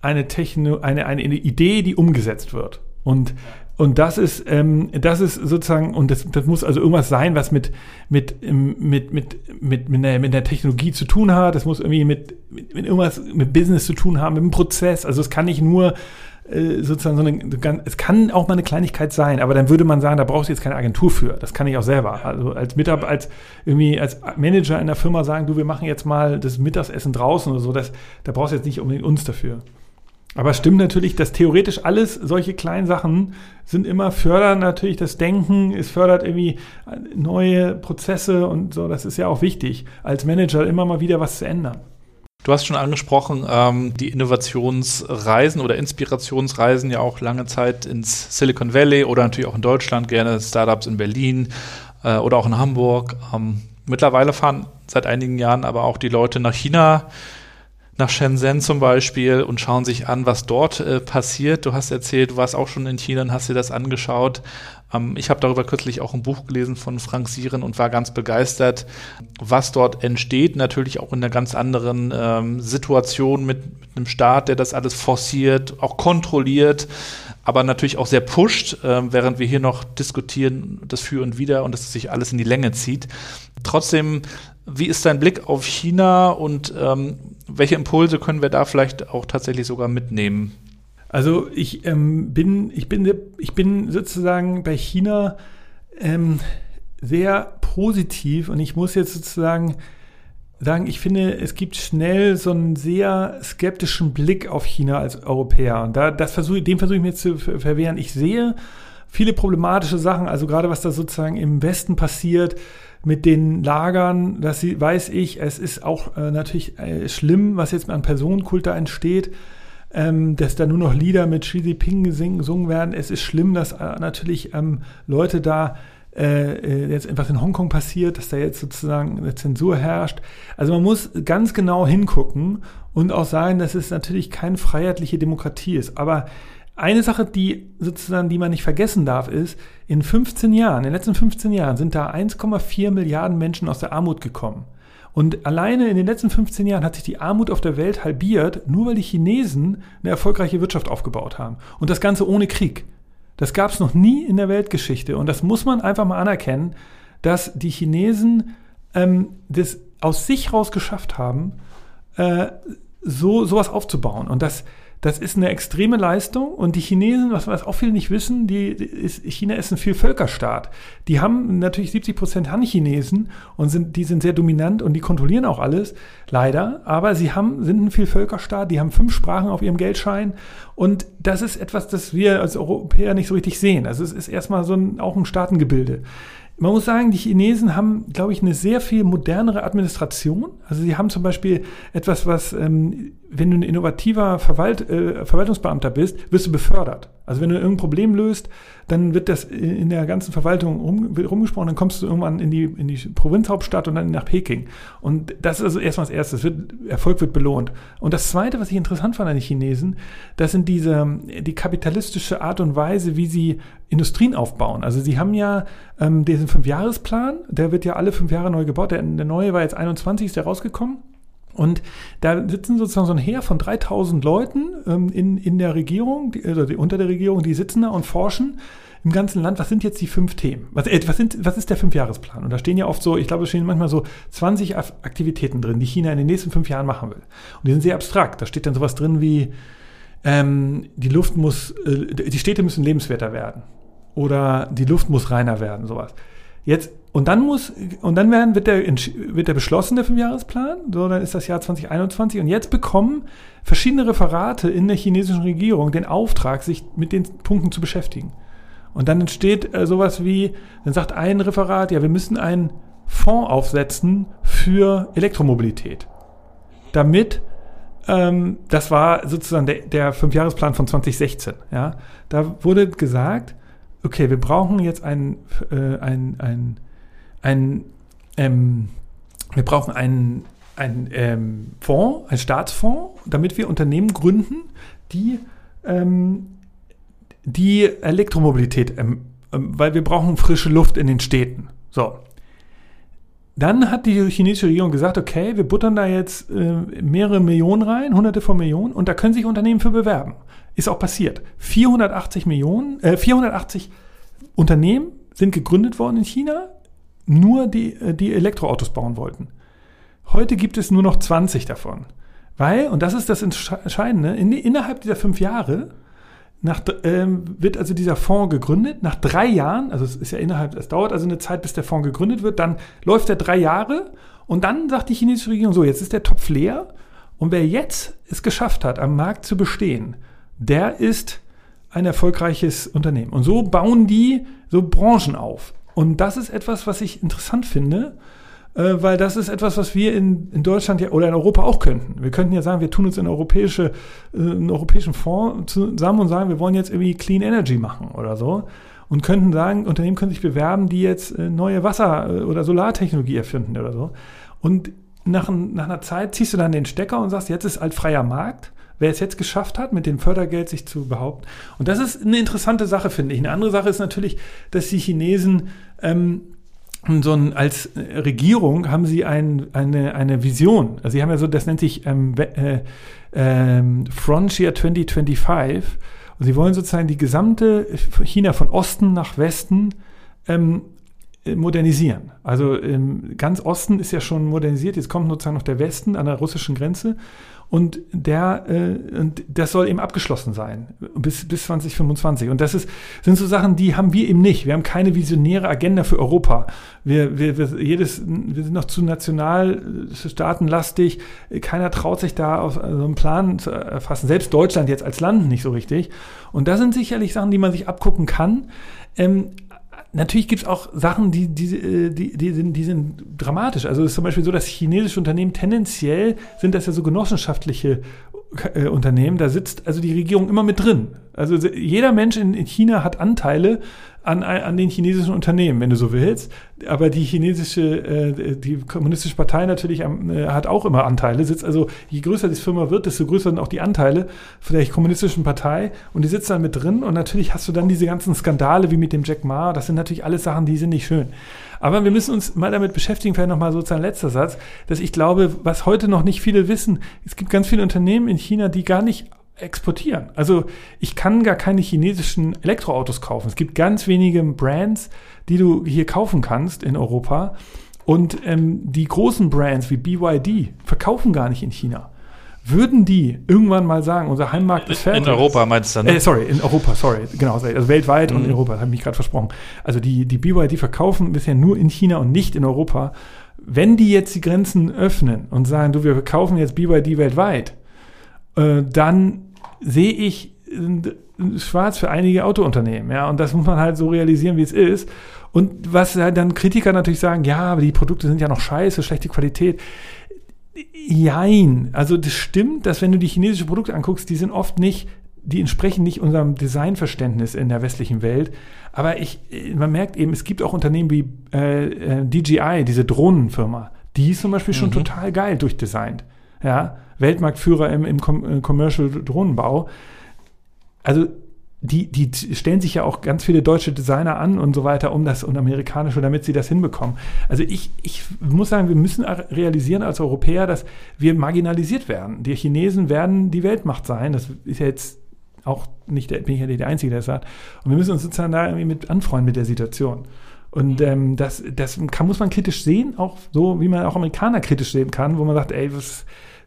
eine Techno, eine eine Idee, die umgesetzt wird. Und und das ist, ähm, das ist sozusagen, und das, das muss also irgendwas sein, was mit, mit, mit, mit, mit, mit, der, mit der Technologie zu tun hat. Das muss irgendwie mit, mit, mit irgendwas mit Business zu tun haben, mit dem Prozess. Also es kann nicht nur äh, sozusagen so eine, es kann auch mal eine Kleinigkeit sein, aber dann würde man sagen, da brauchst du jetzt keine Agentur für. Das kann ich auch selber. Also als Mitarbeiter, als irgendwie als Manager in der Firma sagen, du, wir machen jetzt mal das Mittagessen draußen oder so, das, da brauchst du jetzt nicht unbedingt uns dafür. Aber es stimmt natürlich, dass theoretisch alles solche kleinen Sachen sind immer fördern natürlich das Denken, es fördert irgendwie neue Prozesse und so. Das ist ja auch wichtig, als Manager immer mal wieder was zu ändern. Du hast schon angesprochen, ähm, die Innovationsreisen oder Inspirationsreisen ja auch lange Zeit ins Silicon Valley oder natürlich auch in Deutschland, gerne Startups in Berlin äh, oder auch in Hamburg. Ähm, mittlerweile fahren seit einigen Jahren aber auch die Leute nach China nach Shenzhen zum Beispiel und schauen sich an, was dort äh, passiert. Du hast erzählt, du warst auch schon in China und hast dir das angeschaut. Ähm, ich habe darüber kürzlich auch ein Buch gelesen von Frank Sieren und war ganz begeistert, was dort entsteht. Natürlich auch in einer ganz anderen ähm, Situation mit, mit einem Staat, der das alles forciert, auch kontrolliert aber natürlich auch sehr pusht, äh, während wir hier noch diskutieren, das Für und Wider und dass es sich alles in die Länge zieht. Trotzdem, wie ist dein Blick auf China und ähm, welche Impulse können wir da vielleicht auch tatsächlich sogar mitnehmen? Also ich ähm, bin, ich bin, ich bin sozusagen bei China ähm, sehr positiv und ich muss jetzt sozusagen sagen, ich finde, es gibt schnell so einen sehr skeptischen Blick auf China als Europäer. Und da, das versuche, dem versuche ich mir zu verwehren. Ich sehe viele problematische Sachen, also gerade was da sozusagen im Westen passiert mit den Lagern, das weiß ich, es ist auch äh, natürlich äh, schlimm, was jetzt an Personenkult da entsteht, ähm, dass da nur noch Lieder mit Xi Jinping gesungen werden. Es ist schlimm, dass äh, natürlich ähm, Leute da äh, äh, jetzt was in Hongkong passiert, dass da jetzt sozusagen eine Zensur herrscht. Also man muss ganz genau hingucken und auch sagen, dass es natürlich keine freiheitliche Demokratie ist. Aber eine Sache, die sozusagen, die man nicht vergessen darf, ist, in 15 Jahren, in den letzten 15 Jahren sind da 1,4 Milliarden Menschen aus der Armut gekommen. Und alleine in den letzten 15 Jahren hat sich die Armut auf der Welt halbiert, nur weil die Chinesen eine erfolgreiche Wirtschaft aufgebaut haben. Und das Ganze ohne Krieg. Das gab es noch nie in der Weltgeschichte. Und das muss man einfach mal anerkennen, dass die Chinesen ähm, das aus sich raus geschafft haben, äh, so sowas aufzubauen. Und das das ist eine extreme Leistung und die Chinesen, was, was auch viele nicht wissen, die, ist, China ist ein Vielvölkerstaat. Die haben natürlich 70 Prozent Han-Chinesen und sind, die sind sehr dominant und die kontrollieren auch alles, leider. Aber sie haben, sind ein Vielvölkerstaat, die haben fünf Sprachen auf ihrem Geldschein und das ist etwas, das wir als Europäer nicht so richtig sehen. Also es ist erstmal so ein, auch ein Staatengebilde. Man muss sagen, die Chinesen haben, glaube ich, eine sehr viel modernere Administration. Also sie haben zum Beispiel etwas, was, ähm, wenn du ein innovativer Verwalt, äh, Verwaltungsbeamter bist, wirst du befördert. Also wenn du irgendein Problem löst, dann wird das in der ganzen Verwaltung rum, rumgesprochen, dann kommst du irgendwann in die, in die Provinzhauptstadt und dann nach Peking. Und das ist also erstmal das Erste. Wird, Erfolg wird belohnt. Und das Zweite, was ich interessant fand an den Chinesen, das sind diese, die kapitalistische Art und Weise, wie sie Industrien aufbauen. Also sie haben ja ähm, diesen Fünfjahresplan, der wird ja alle fünf Jahre neu gebaut. Der, der neue war jetzt 21, ist der rausgekommen. Und da sitzen sozusagen so ein Heer von 3000 Leuten ähm, in, in der Regierung, die, also die, unter der Regierung, die sitzen da und forschen im ganzen Land, was sind jetzt die fünf Themen? Was, äh, was, sind, was ist der Fünfjahresplan? Und da stehen ja oft so, ich glaube, es stehen manchmal so 20 Aktivitäten drin, die China in den nächsten fünf Jahren machen will. Und die sind sehr abstrakt. Da steht dann sowas drin wie, ähm, die Luft muss, äh, die Städte müssen lebenswerter werden. Oder die Luft muss reiner werden, sowas. Jetzt und dann muss, und dann werden, wird, der, wird der beschlossen, der Fünfjahresplan. So, dann ist das Jahr 2021. Und jetzt bekommen verschiedene Referate in der chinesischen Regierung den Auftrag, sich mit den Punkten zu beschäftigen. Und dann entsteht äh, sowas wie, dann sagt ein Referat, ja, wir müssen einen Fonds aufsetzen für Elektromobilität. Damit, ähm, das war sozusagen der, der Fünfjahresplan von 2016. Ja, da wurde gesagt, okay, wir brauchen jetzt ein, äh, ein, ein ein, ähm, wir brauchen einen, einen ähm, Fonds, einen Staatsfonds, damit wir Unternehmen gründen, die, ähm, die Elektromobilität, ähm, ähm, weil wir brauchen frische Luft in den Städten. So. Dann hat die chinesische Regierung gesagt, okay, wir buttern da jetzt äh, mehrere Millionen rein, hunderte von Millionen, und da können sich Unternehmen für bewerben. Ist auch passiert. 480 Millionen, äh, 480 Unternehmen sind gegründet worden in China nur die, äh, die Elektroautos bauen wollten. Heute gibt es nur noch 20 davon. Weil, und das ist das Entscheidende, in, innerhalb dieser fünf Jahre nach, ähm, wird also dieser Fonds gegründet. Nach drei Jahren, also es ist ja innerhalb, es dauert also eine Zeit, bis der Fonds gegründet wird, dann läuft er drei Jahre und dann sagt die chinesische Regierung so, jetzt ist der Topf leer und wer jetzt es geschafft hat, am Markt zu bestehen, der ist ein erfolgreiches Unternehmen. Und so bauen die so Branchen auf. Und das ist etwas, was ich interessant finde, äh, weil das ist etwas, was wir in, in Deutschland ja, oder in Europa auch könnten. Wir könnten ja sagen, wir tun uns in europäische, äh, einen europäischen Fonds zusammen und sagen, wir wollen jetzt irgendwie Clean Energy machen oder so. Und könnten sagen, Unternehmen können sich bewerben, die jetzt äh, neue Wasser- äh, oder Solartechnologie erfinden oder so. Und nach, nach einer Zeit ziehst du dann den Stecker und sagst, jetzt ist halt freier Markt wer es jetzt geschafft hat, mit dem Fördergeld sich zu behaupten. Und das ist eine interessante Sache, finde ich. Eine andere Sache ist natürlich, dass die Chinesen ähm, so ein, als Regierung haben sie ein, eine, eine Vision. Also sie haben ja so, das nennt sich ähm, äh, äh, Frontier 2025. Und sie wollen sozusagen die gesamte China von Osten nach Westen ähm, modernisieren. Also im ganz Osten ist ja schon modernisiert, jetzt kommt sozusagen noch der Westen an der russischen Grenze und der äh, und das soll eben abgeschlossen sein bis bis 2025 und das ist sind so Sachen die haben wir eben nicht. Wir haben keine visionäre Agenda für Europa. Wir wir, wir jedes wir sind noch zu nationalstaatenlastig keiner traut sich da auf so einen Plan zu erfassen. Selbst Deutschland jetzt als Land nicht so richtig. Und das sind sicherlich Sachen die man sich abgucken kann. Ähm, natürlich gibt es auch Sachen, die, die, äh, die, die, sind, die sind dramatisch. Also es ist zum Beispiel so, dass chinesische Unternehmen tendenziell sind das ja so genossenschaftliche äh, Unternehmen, da sitzt also die Regierung immer mit drin. Also jeder Mensch in, in China hat Anteile an, an den chinesischen Unternehmen, wenn du so willst. Aber die chinesische, äh, die kommunistische Partei natürlich äh, hat auch immer Anteile, sitzt also, je größer die Firma wird, desto größer sind auch die Anteile von der kommunistischen Partei und die sitzt dann mit drin und natürlich hast du dann diese ganzen Skandale wie mit dem Jack Ma, das sind natürlich alles Sachen, die sind nicht schön. Aber wir müssen uns mal damit beschäftigen, vielleicht nochmal sozusagen letzter Satz, dass ich glaube, was heute noch nicht viele wissen, es gibt ganz viele Unternehmen in China, die gar nicht exportieren. Also ich kann gar keine chinesischen Elektroautos kaufen. Es gibt ganz wenige Brands, die du hier kaufen kannst in Europa. Und ähm, die großen Brands wie BYD verkaufen gar nicht in China. Würden die irgendwann mal sagen, unser Heimmarkt ist fertig. In Europa meinst du dann? Ne? Äh, sorry, in Europa, sorry, genau, also weltweit mhm. und in Europa, das habe ich mich gerade versprochen. Also die, die BYD verkaufen bisher nur in China und nicht in Europa. Wenn die jetzt die Grenzen öffnen und sagen, du, wir verkaufen jetzt BYD weltweit, äh, dann sehe ich schwarz für einige Autounternehmen. Ja, und das muss man halt so realisieren, wie es ist. Und was halt dann Kritiker natürlich sagen, ja, aber die Produkte sind ja noch scheiße, schlechte Qualität. Jein. Also das stimmt, dass wenn du die chinesischen Produkte anguckst, die sind oft nicht, die entsprechen nicht unserem Designverständnis in der westlichen Welt. Aber ich, man merkt eben, es gibt auch Unternehmen wie äh, äh DJI, diese Drohnenfirma, die ist zum Beispiel schon mhm. total geil durchdesignt. Ja, Weltmarktführer im, im äh, Commercial Drohnenbau. Also die, die stellen sich ja auch ganz viele deutsche Designer an und so weiter, um das und amerikanische, damit sie das hinbekommen. Also ich, ich muss sagen, wir müssen realisieren als Europäer, dass wir marginalisiert werden. Die Chinesen werden die Weltmacht sein. Das ist ja jetzt auch nicht, der, bin ich ja nicht der Einzige, der das sagt. Und wir müssen uns sozusagen da irgendwie mit anfreunden mit der Situation. Und ähm, das, das kann, muss man kritisch sehen, auch so, wie man auch Amerikaner kritisch sehen kann, wo man sagt, ey, was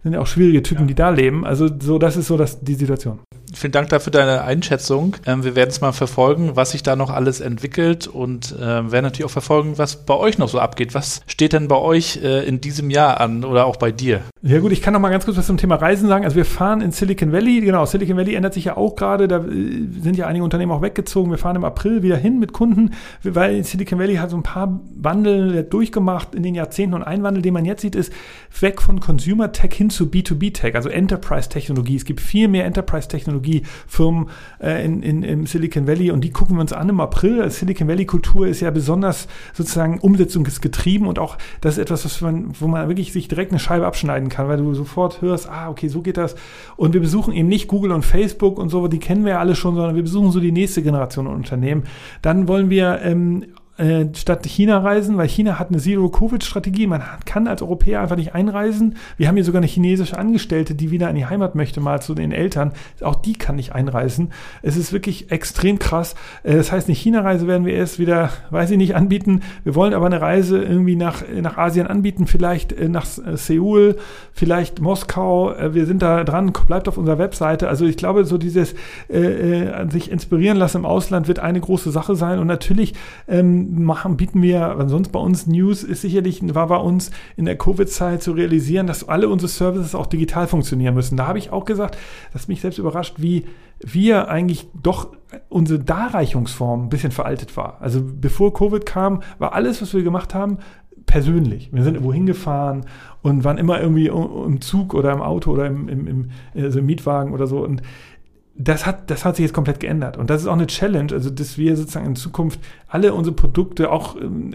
sind ja auch schwierige Typen, ja. die da leben. Also so, das ist so das, die Situation. Vielen Dank dafür deine Einschätzung. Ähm, wir werden es mal verfolgen, was sich da noch alles entwickelt und äh, werden natürlich auch verfolgen, was bei euch noch so abgeht. Was steht denn bei euch äh, in diesem Jahr an oder auch bei dir? Ja gut, ich kann noch mal ganz kurz was zum Thema Reisen sagen. Also wir fahren in Silicon Valley. Genau, Silicon Valley ändert sich ja auch gerade. Da äh, sind ja einige Unternehmen auch weggezogen. Wir fahren im April wieder hin mit Kunden, weil Silicon Valley hat so ein paar Wandel durchgemacht in den Jahrzehnten und ein Wandel, den man jetzt sieht, ist weg von Consumer Tech hin zu B2B Tech, also Enterprise Technologie. Es gibt viel mehr Enterprise Technologie Technologiefirmen äh, in, in, im Silicon Valley und die gucken wir uns an im April. Silicon Valley Kultur ist ja besonders sozusagen umsetzungsgetrieben und auch das ist etwas, was man, wo man wirklich sich direkt eine Scheibe abschneiden kann, weil du sofort hörst, ah, okay, so geht das. Und wir besuchen eben nicht Google und Facebook und so, die kennen wir ja alle schon, sondern wir besuchen so die nächste Generation Unternehmen. Dann wollen wir ähm, äh, statt China reisen, weil China hat eine Zero-Covid-Strategie. Man kann als Europäer einfach nicht einreisen. Wir haben hier sogar eine chinesische Angestellte, die wieder in die Heimat möchte, mal zu den Eltern. Auch die kann nicht einreisen. Es ist wirklich extrem krass. Äh, das heißt, eine China-Reise werden wir erst wieder, weiß ich nicht, anbieten. Wir wollen aber eine Reise irgendwie nach, nach Asien anbieten, vielleicht äh, nach äh, Seoul, vielleicht Moskau. Wir sind da dran, bleibt auf unserer Webseite. Also ich glaube, so dieses äh, sich inspirieren lassen im Ausland wird eine große Sache sein. Und natürlich ähm, machen, bieten wir, sonst bei uns News ist sicherlich, war bei uns in der Covid-Zeit zu realisieren, dass alle unsere Services auch digital funktionieren müssen. Da habe ich auch gesagt, dass mich selbst überrascht, wie wir eigentlich doch unsere Darreichungsform ein bisschen veraltet war. Also bevor Covid kam, war alles, was wir gemacht haben, persönlich. Wir sind irgendwo hingefahren und waren immer irgendwie im Zug oder im Auto oder im, im, im, also im Mietwagen oder so. Und das hat, das hat sich jetzt komplett geändert. Und das ist auch eine Challenge, also dass wir sozusagen in Zukunft alle unsere Produkte, auch ähm,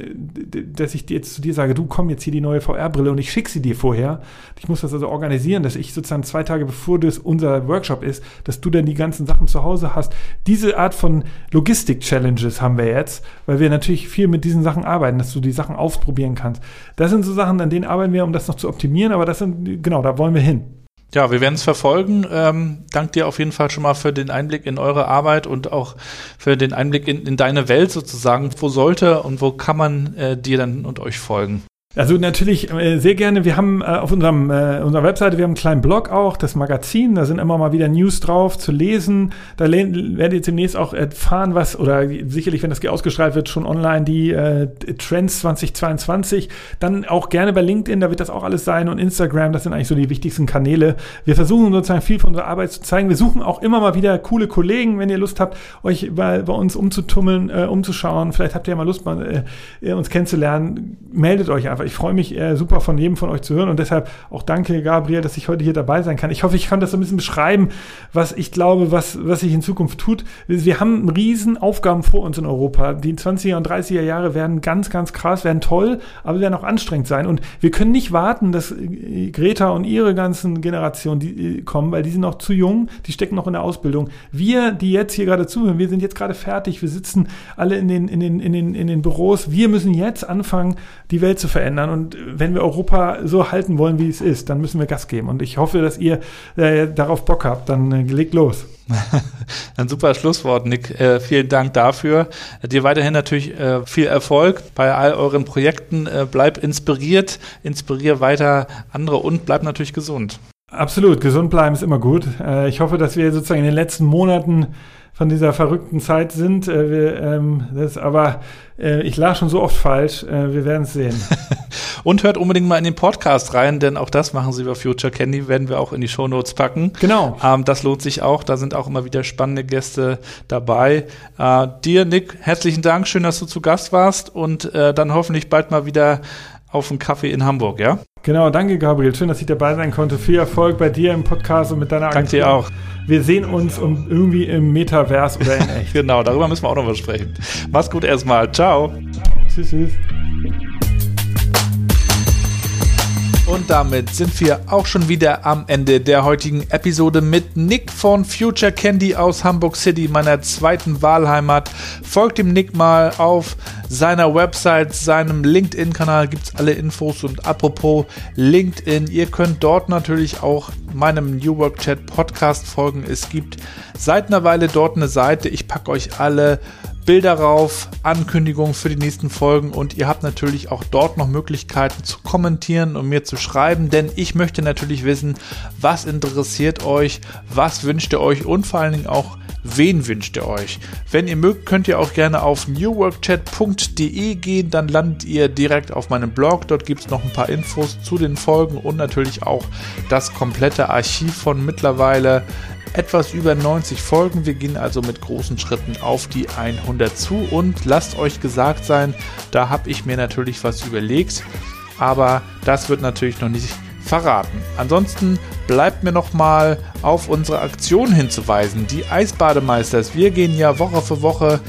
dass ich jetzt zu dir sage, du komm jetzt hier die neue VR-Brille und ich schicke sie dir vorher. Ich muss das also organisieren, dass ich sozusagen zwei Tage bevor das unser Workshop ist, dass du dann die ganzen Sachen zu Hause hast. Diese Art von Logistik-Challenges haben wir jetzt, weil wir natürlich viel mit diesen Sachen arbeiten, dass du die Sachen ausprobieren kannst. Das sind so Sachen, an denen arbeiten wir, um das noch zu optimieren, aber das sind, genau, da wollen wir hin. Ja, wir werden es verfolgen. Ähm, dank dir auf jeden Fall schon mal für den Einblick in eure Arbeit und auch für den Einblick in, in deine Welt sozusagen. Wo sollte und wo kann man äh, dir dann und euch folgen? Also natürlich äh, sehr gerne. Wir haben äh, auf unserem, äh, unserer Webseite, wir haben einen kleinen Blog auch, das Magazin, da sind immer mal wieder News drauf zu lesen. Da werdet ihr demnächst auch erfahren, was, oder sicherlich, wenn das ausgestrahlt wird, schon online die äh, Trends 2022. Dann auch gerne bei LinkedIn, da wird das auch alles sein und Instagram, das sind eigentlich so die wichtigsten Kanäle. Wir versuchen sozusagen viel von unserer Arbeit zu zeigen. Wir suchen auch immer mal wieder coole Kollegen, wenn ihr Lust habt, euch bei, bei uns umzutummeln, äh, umzuschauen. Vielleicht habt ihr ja mal Lust, mal, äh, uns kennenzulernen. Meldet euch einfach ich freue mich äh, super von jedem von euch zu hören und deshalb auch danke, Gabriel, dass ich heute hier dabei sein kann. Ich hoffe, ich kann das so ein bisschen beschreiben, was ich glaube, was, was sich in Zukunft tut. Wir haben riesen Aufgaben vor uns in Europa. Die 20er und 30er Jahre werden ganz, ganz krass, werden toll, aber werden auch anstrengend sein. Und wir können nicht warten, dass äh, Greta und ihre ganzen Generationen die, äh, kommen, weil die sind noch zu jung, die stecken noch in der Ausbildung. Wir, die jetzt hier gerade zuhören, wir sind jetzt gerade fertig, wir sitzen alle in den, in den, in den, in den Büros. Wir müssen jetzt anfangen, die Welt zu verändern verändern. Und wenn wir Europa so halten wollen, wie es ist, dann müssen wir Gas geben. Und ich hoffe, dass ihr äh, darauf Bock habt. Dann äh, legt los. [LAUGHS] Ein super Schlusswort, Nick. Äh, vielen Dank dafür. Dir weiterhin natürlich äh, viel Erfolg bei all euren Projekten. Äh, bleib inspiriert, inspirier weiter andere und bleib natürlich gesund. Absolut, gesund bleiben ist immer gut. Äh, ich hoffe, dass wir sozusagen in den letzten Monaten von dieser verrückten Zeit sind. Äh, wir, ähm, das, aber äh, ich lag schon so oft falsch. Äh, wir werden es sehen. [LAUGHS] Und hört unbedingt mal in den Podcast rein, denn auch das machen sie über Future Candy, werden wir auch in die Show Notes packen. Genau. Ähm, das lohnt sich auch. Da sind auch immer wieder spannende Gäste dabei. Äh, dir, Nick, herzlichen Dank. Schön, dass du zu Gast warst und äh, dann hoffentlich bald mal wieder auf einen Kaffee in Hamburg, ja? Genau, danke Gabriel. Schön, dass ich dabei sein konnte. Viel Erfolg bei dir im Podcast und mit deiner Agentur. Danke dir auch. Wir sehen uns um, irgendwie im Metavers oder in [LAUGHS] echt. genau, darüber müssen wir auch noch was sprechen. Mach's gut erstmal. Ciao. Tschüss, tschüss. Und damit sind wir auch schon wieder am Ende der heutigen Episode mit Nick von Future Candy aus Hamburg City, meiner zweiten Wahlheimat. Folgt dem Nick mal auf seiner Website, seinem LinkedIn-Kanal gibt es alle Infos. Und apropos LinkedIn, ihr könnt dort natürlich auch meinem New Work Chat Podcast folgen. Es gibt seit einer Weile dort eine Seite. Ich packe euch alle Bilder rauf, Ankündigungen für die nächsten Folgen und ihr habt natürlich auch dort noch Möglichkeiten zu kommentieren und mir zu schreiben, denn ich möchte natürlich wissen, was interessiert euch, was wünscht ihr euch und vor allen Dingen auch, wen wünscht ihr euch. Wenn ihr mögt, könnt ihr auch gerne auf newworkchat.de gehen, dann landet ihr direkt auf meinem Blog, dort gibt es noch ein paar Infos zu den Folgen und natürlich auch das komplette Archiv von mittlerweile etwas über 90 Folgen. Wir gehen also mit großen Schritten auf die 100 zu und lasst euch gesagt sein, da habe ich mir natürlich was überlegt, aber das wird natürlich noch nicht verraten. Ansonsten bleibt mir noch mal auf unsere Aktion hinzuweisen, die Eisbademeisters. Wir gehen ja Woche für Woche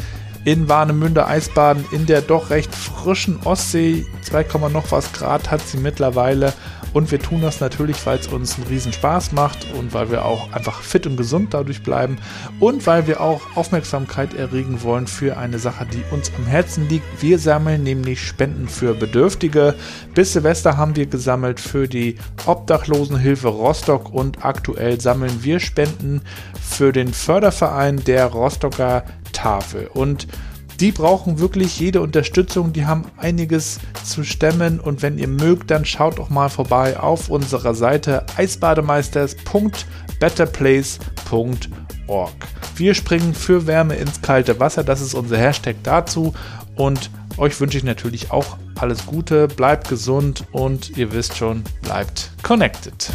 in Warnemünde Eisbaden in der doch recht frischen Ostsee. 2, noch was Grad hat sie mittlerweile und wir tun das natürlich, weil es uns einen riesen Spaß macht und weil wir auch einfach fit und gesund dadurch bleiben und weil wir auch Aufmerksamkeit erregen wollen für eine Sache, die uns am Herzen liegt. Wir sammeln nämlich Spenden für Bedürftige. Bis Silvester haben wir gesammelt für die Obdachlosenhilfe Rostock und aktuell sammeln wir Spenden für den Förderverein der Rostocker Tafel. Und die brauchen wirklich jede Unterstützung, die haben einiges zu stemmen und wenn ihr mögt, dann schaut doch mal vorbei auf unserer Seite eisbademeisters.betterplace.org. Wir springen für Wärme ins kalte Wasser, das ist unser Hashtag dazu und euch wünsche ich natürlich auch alles Gute, bleibt gesund und ihr wisst schon, bleibt connected.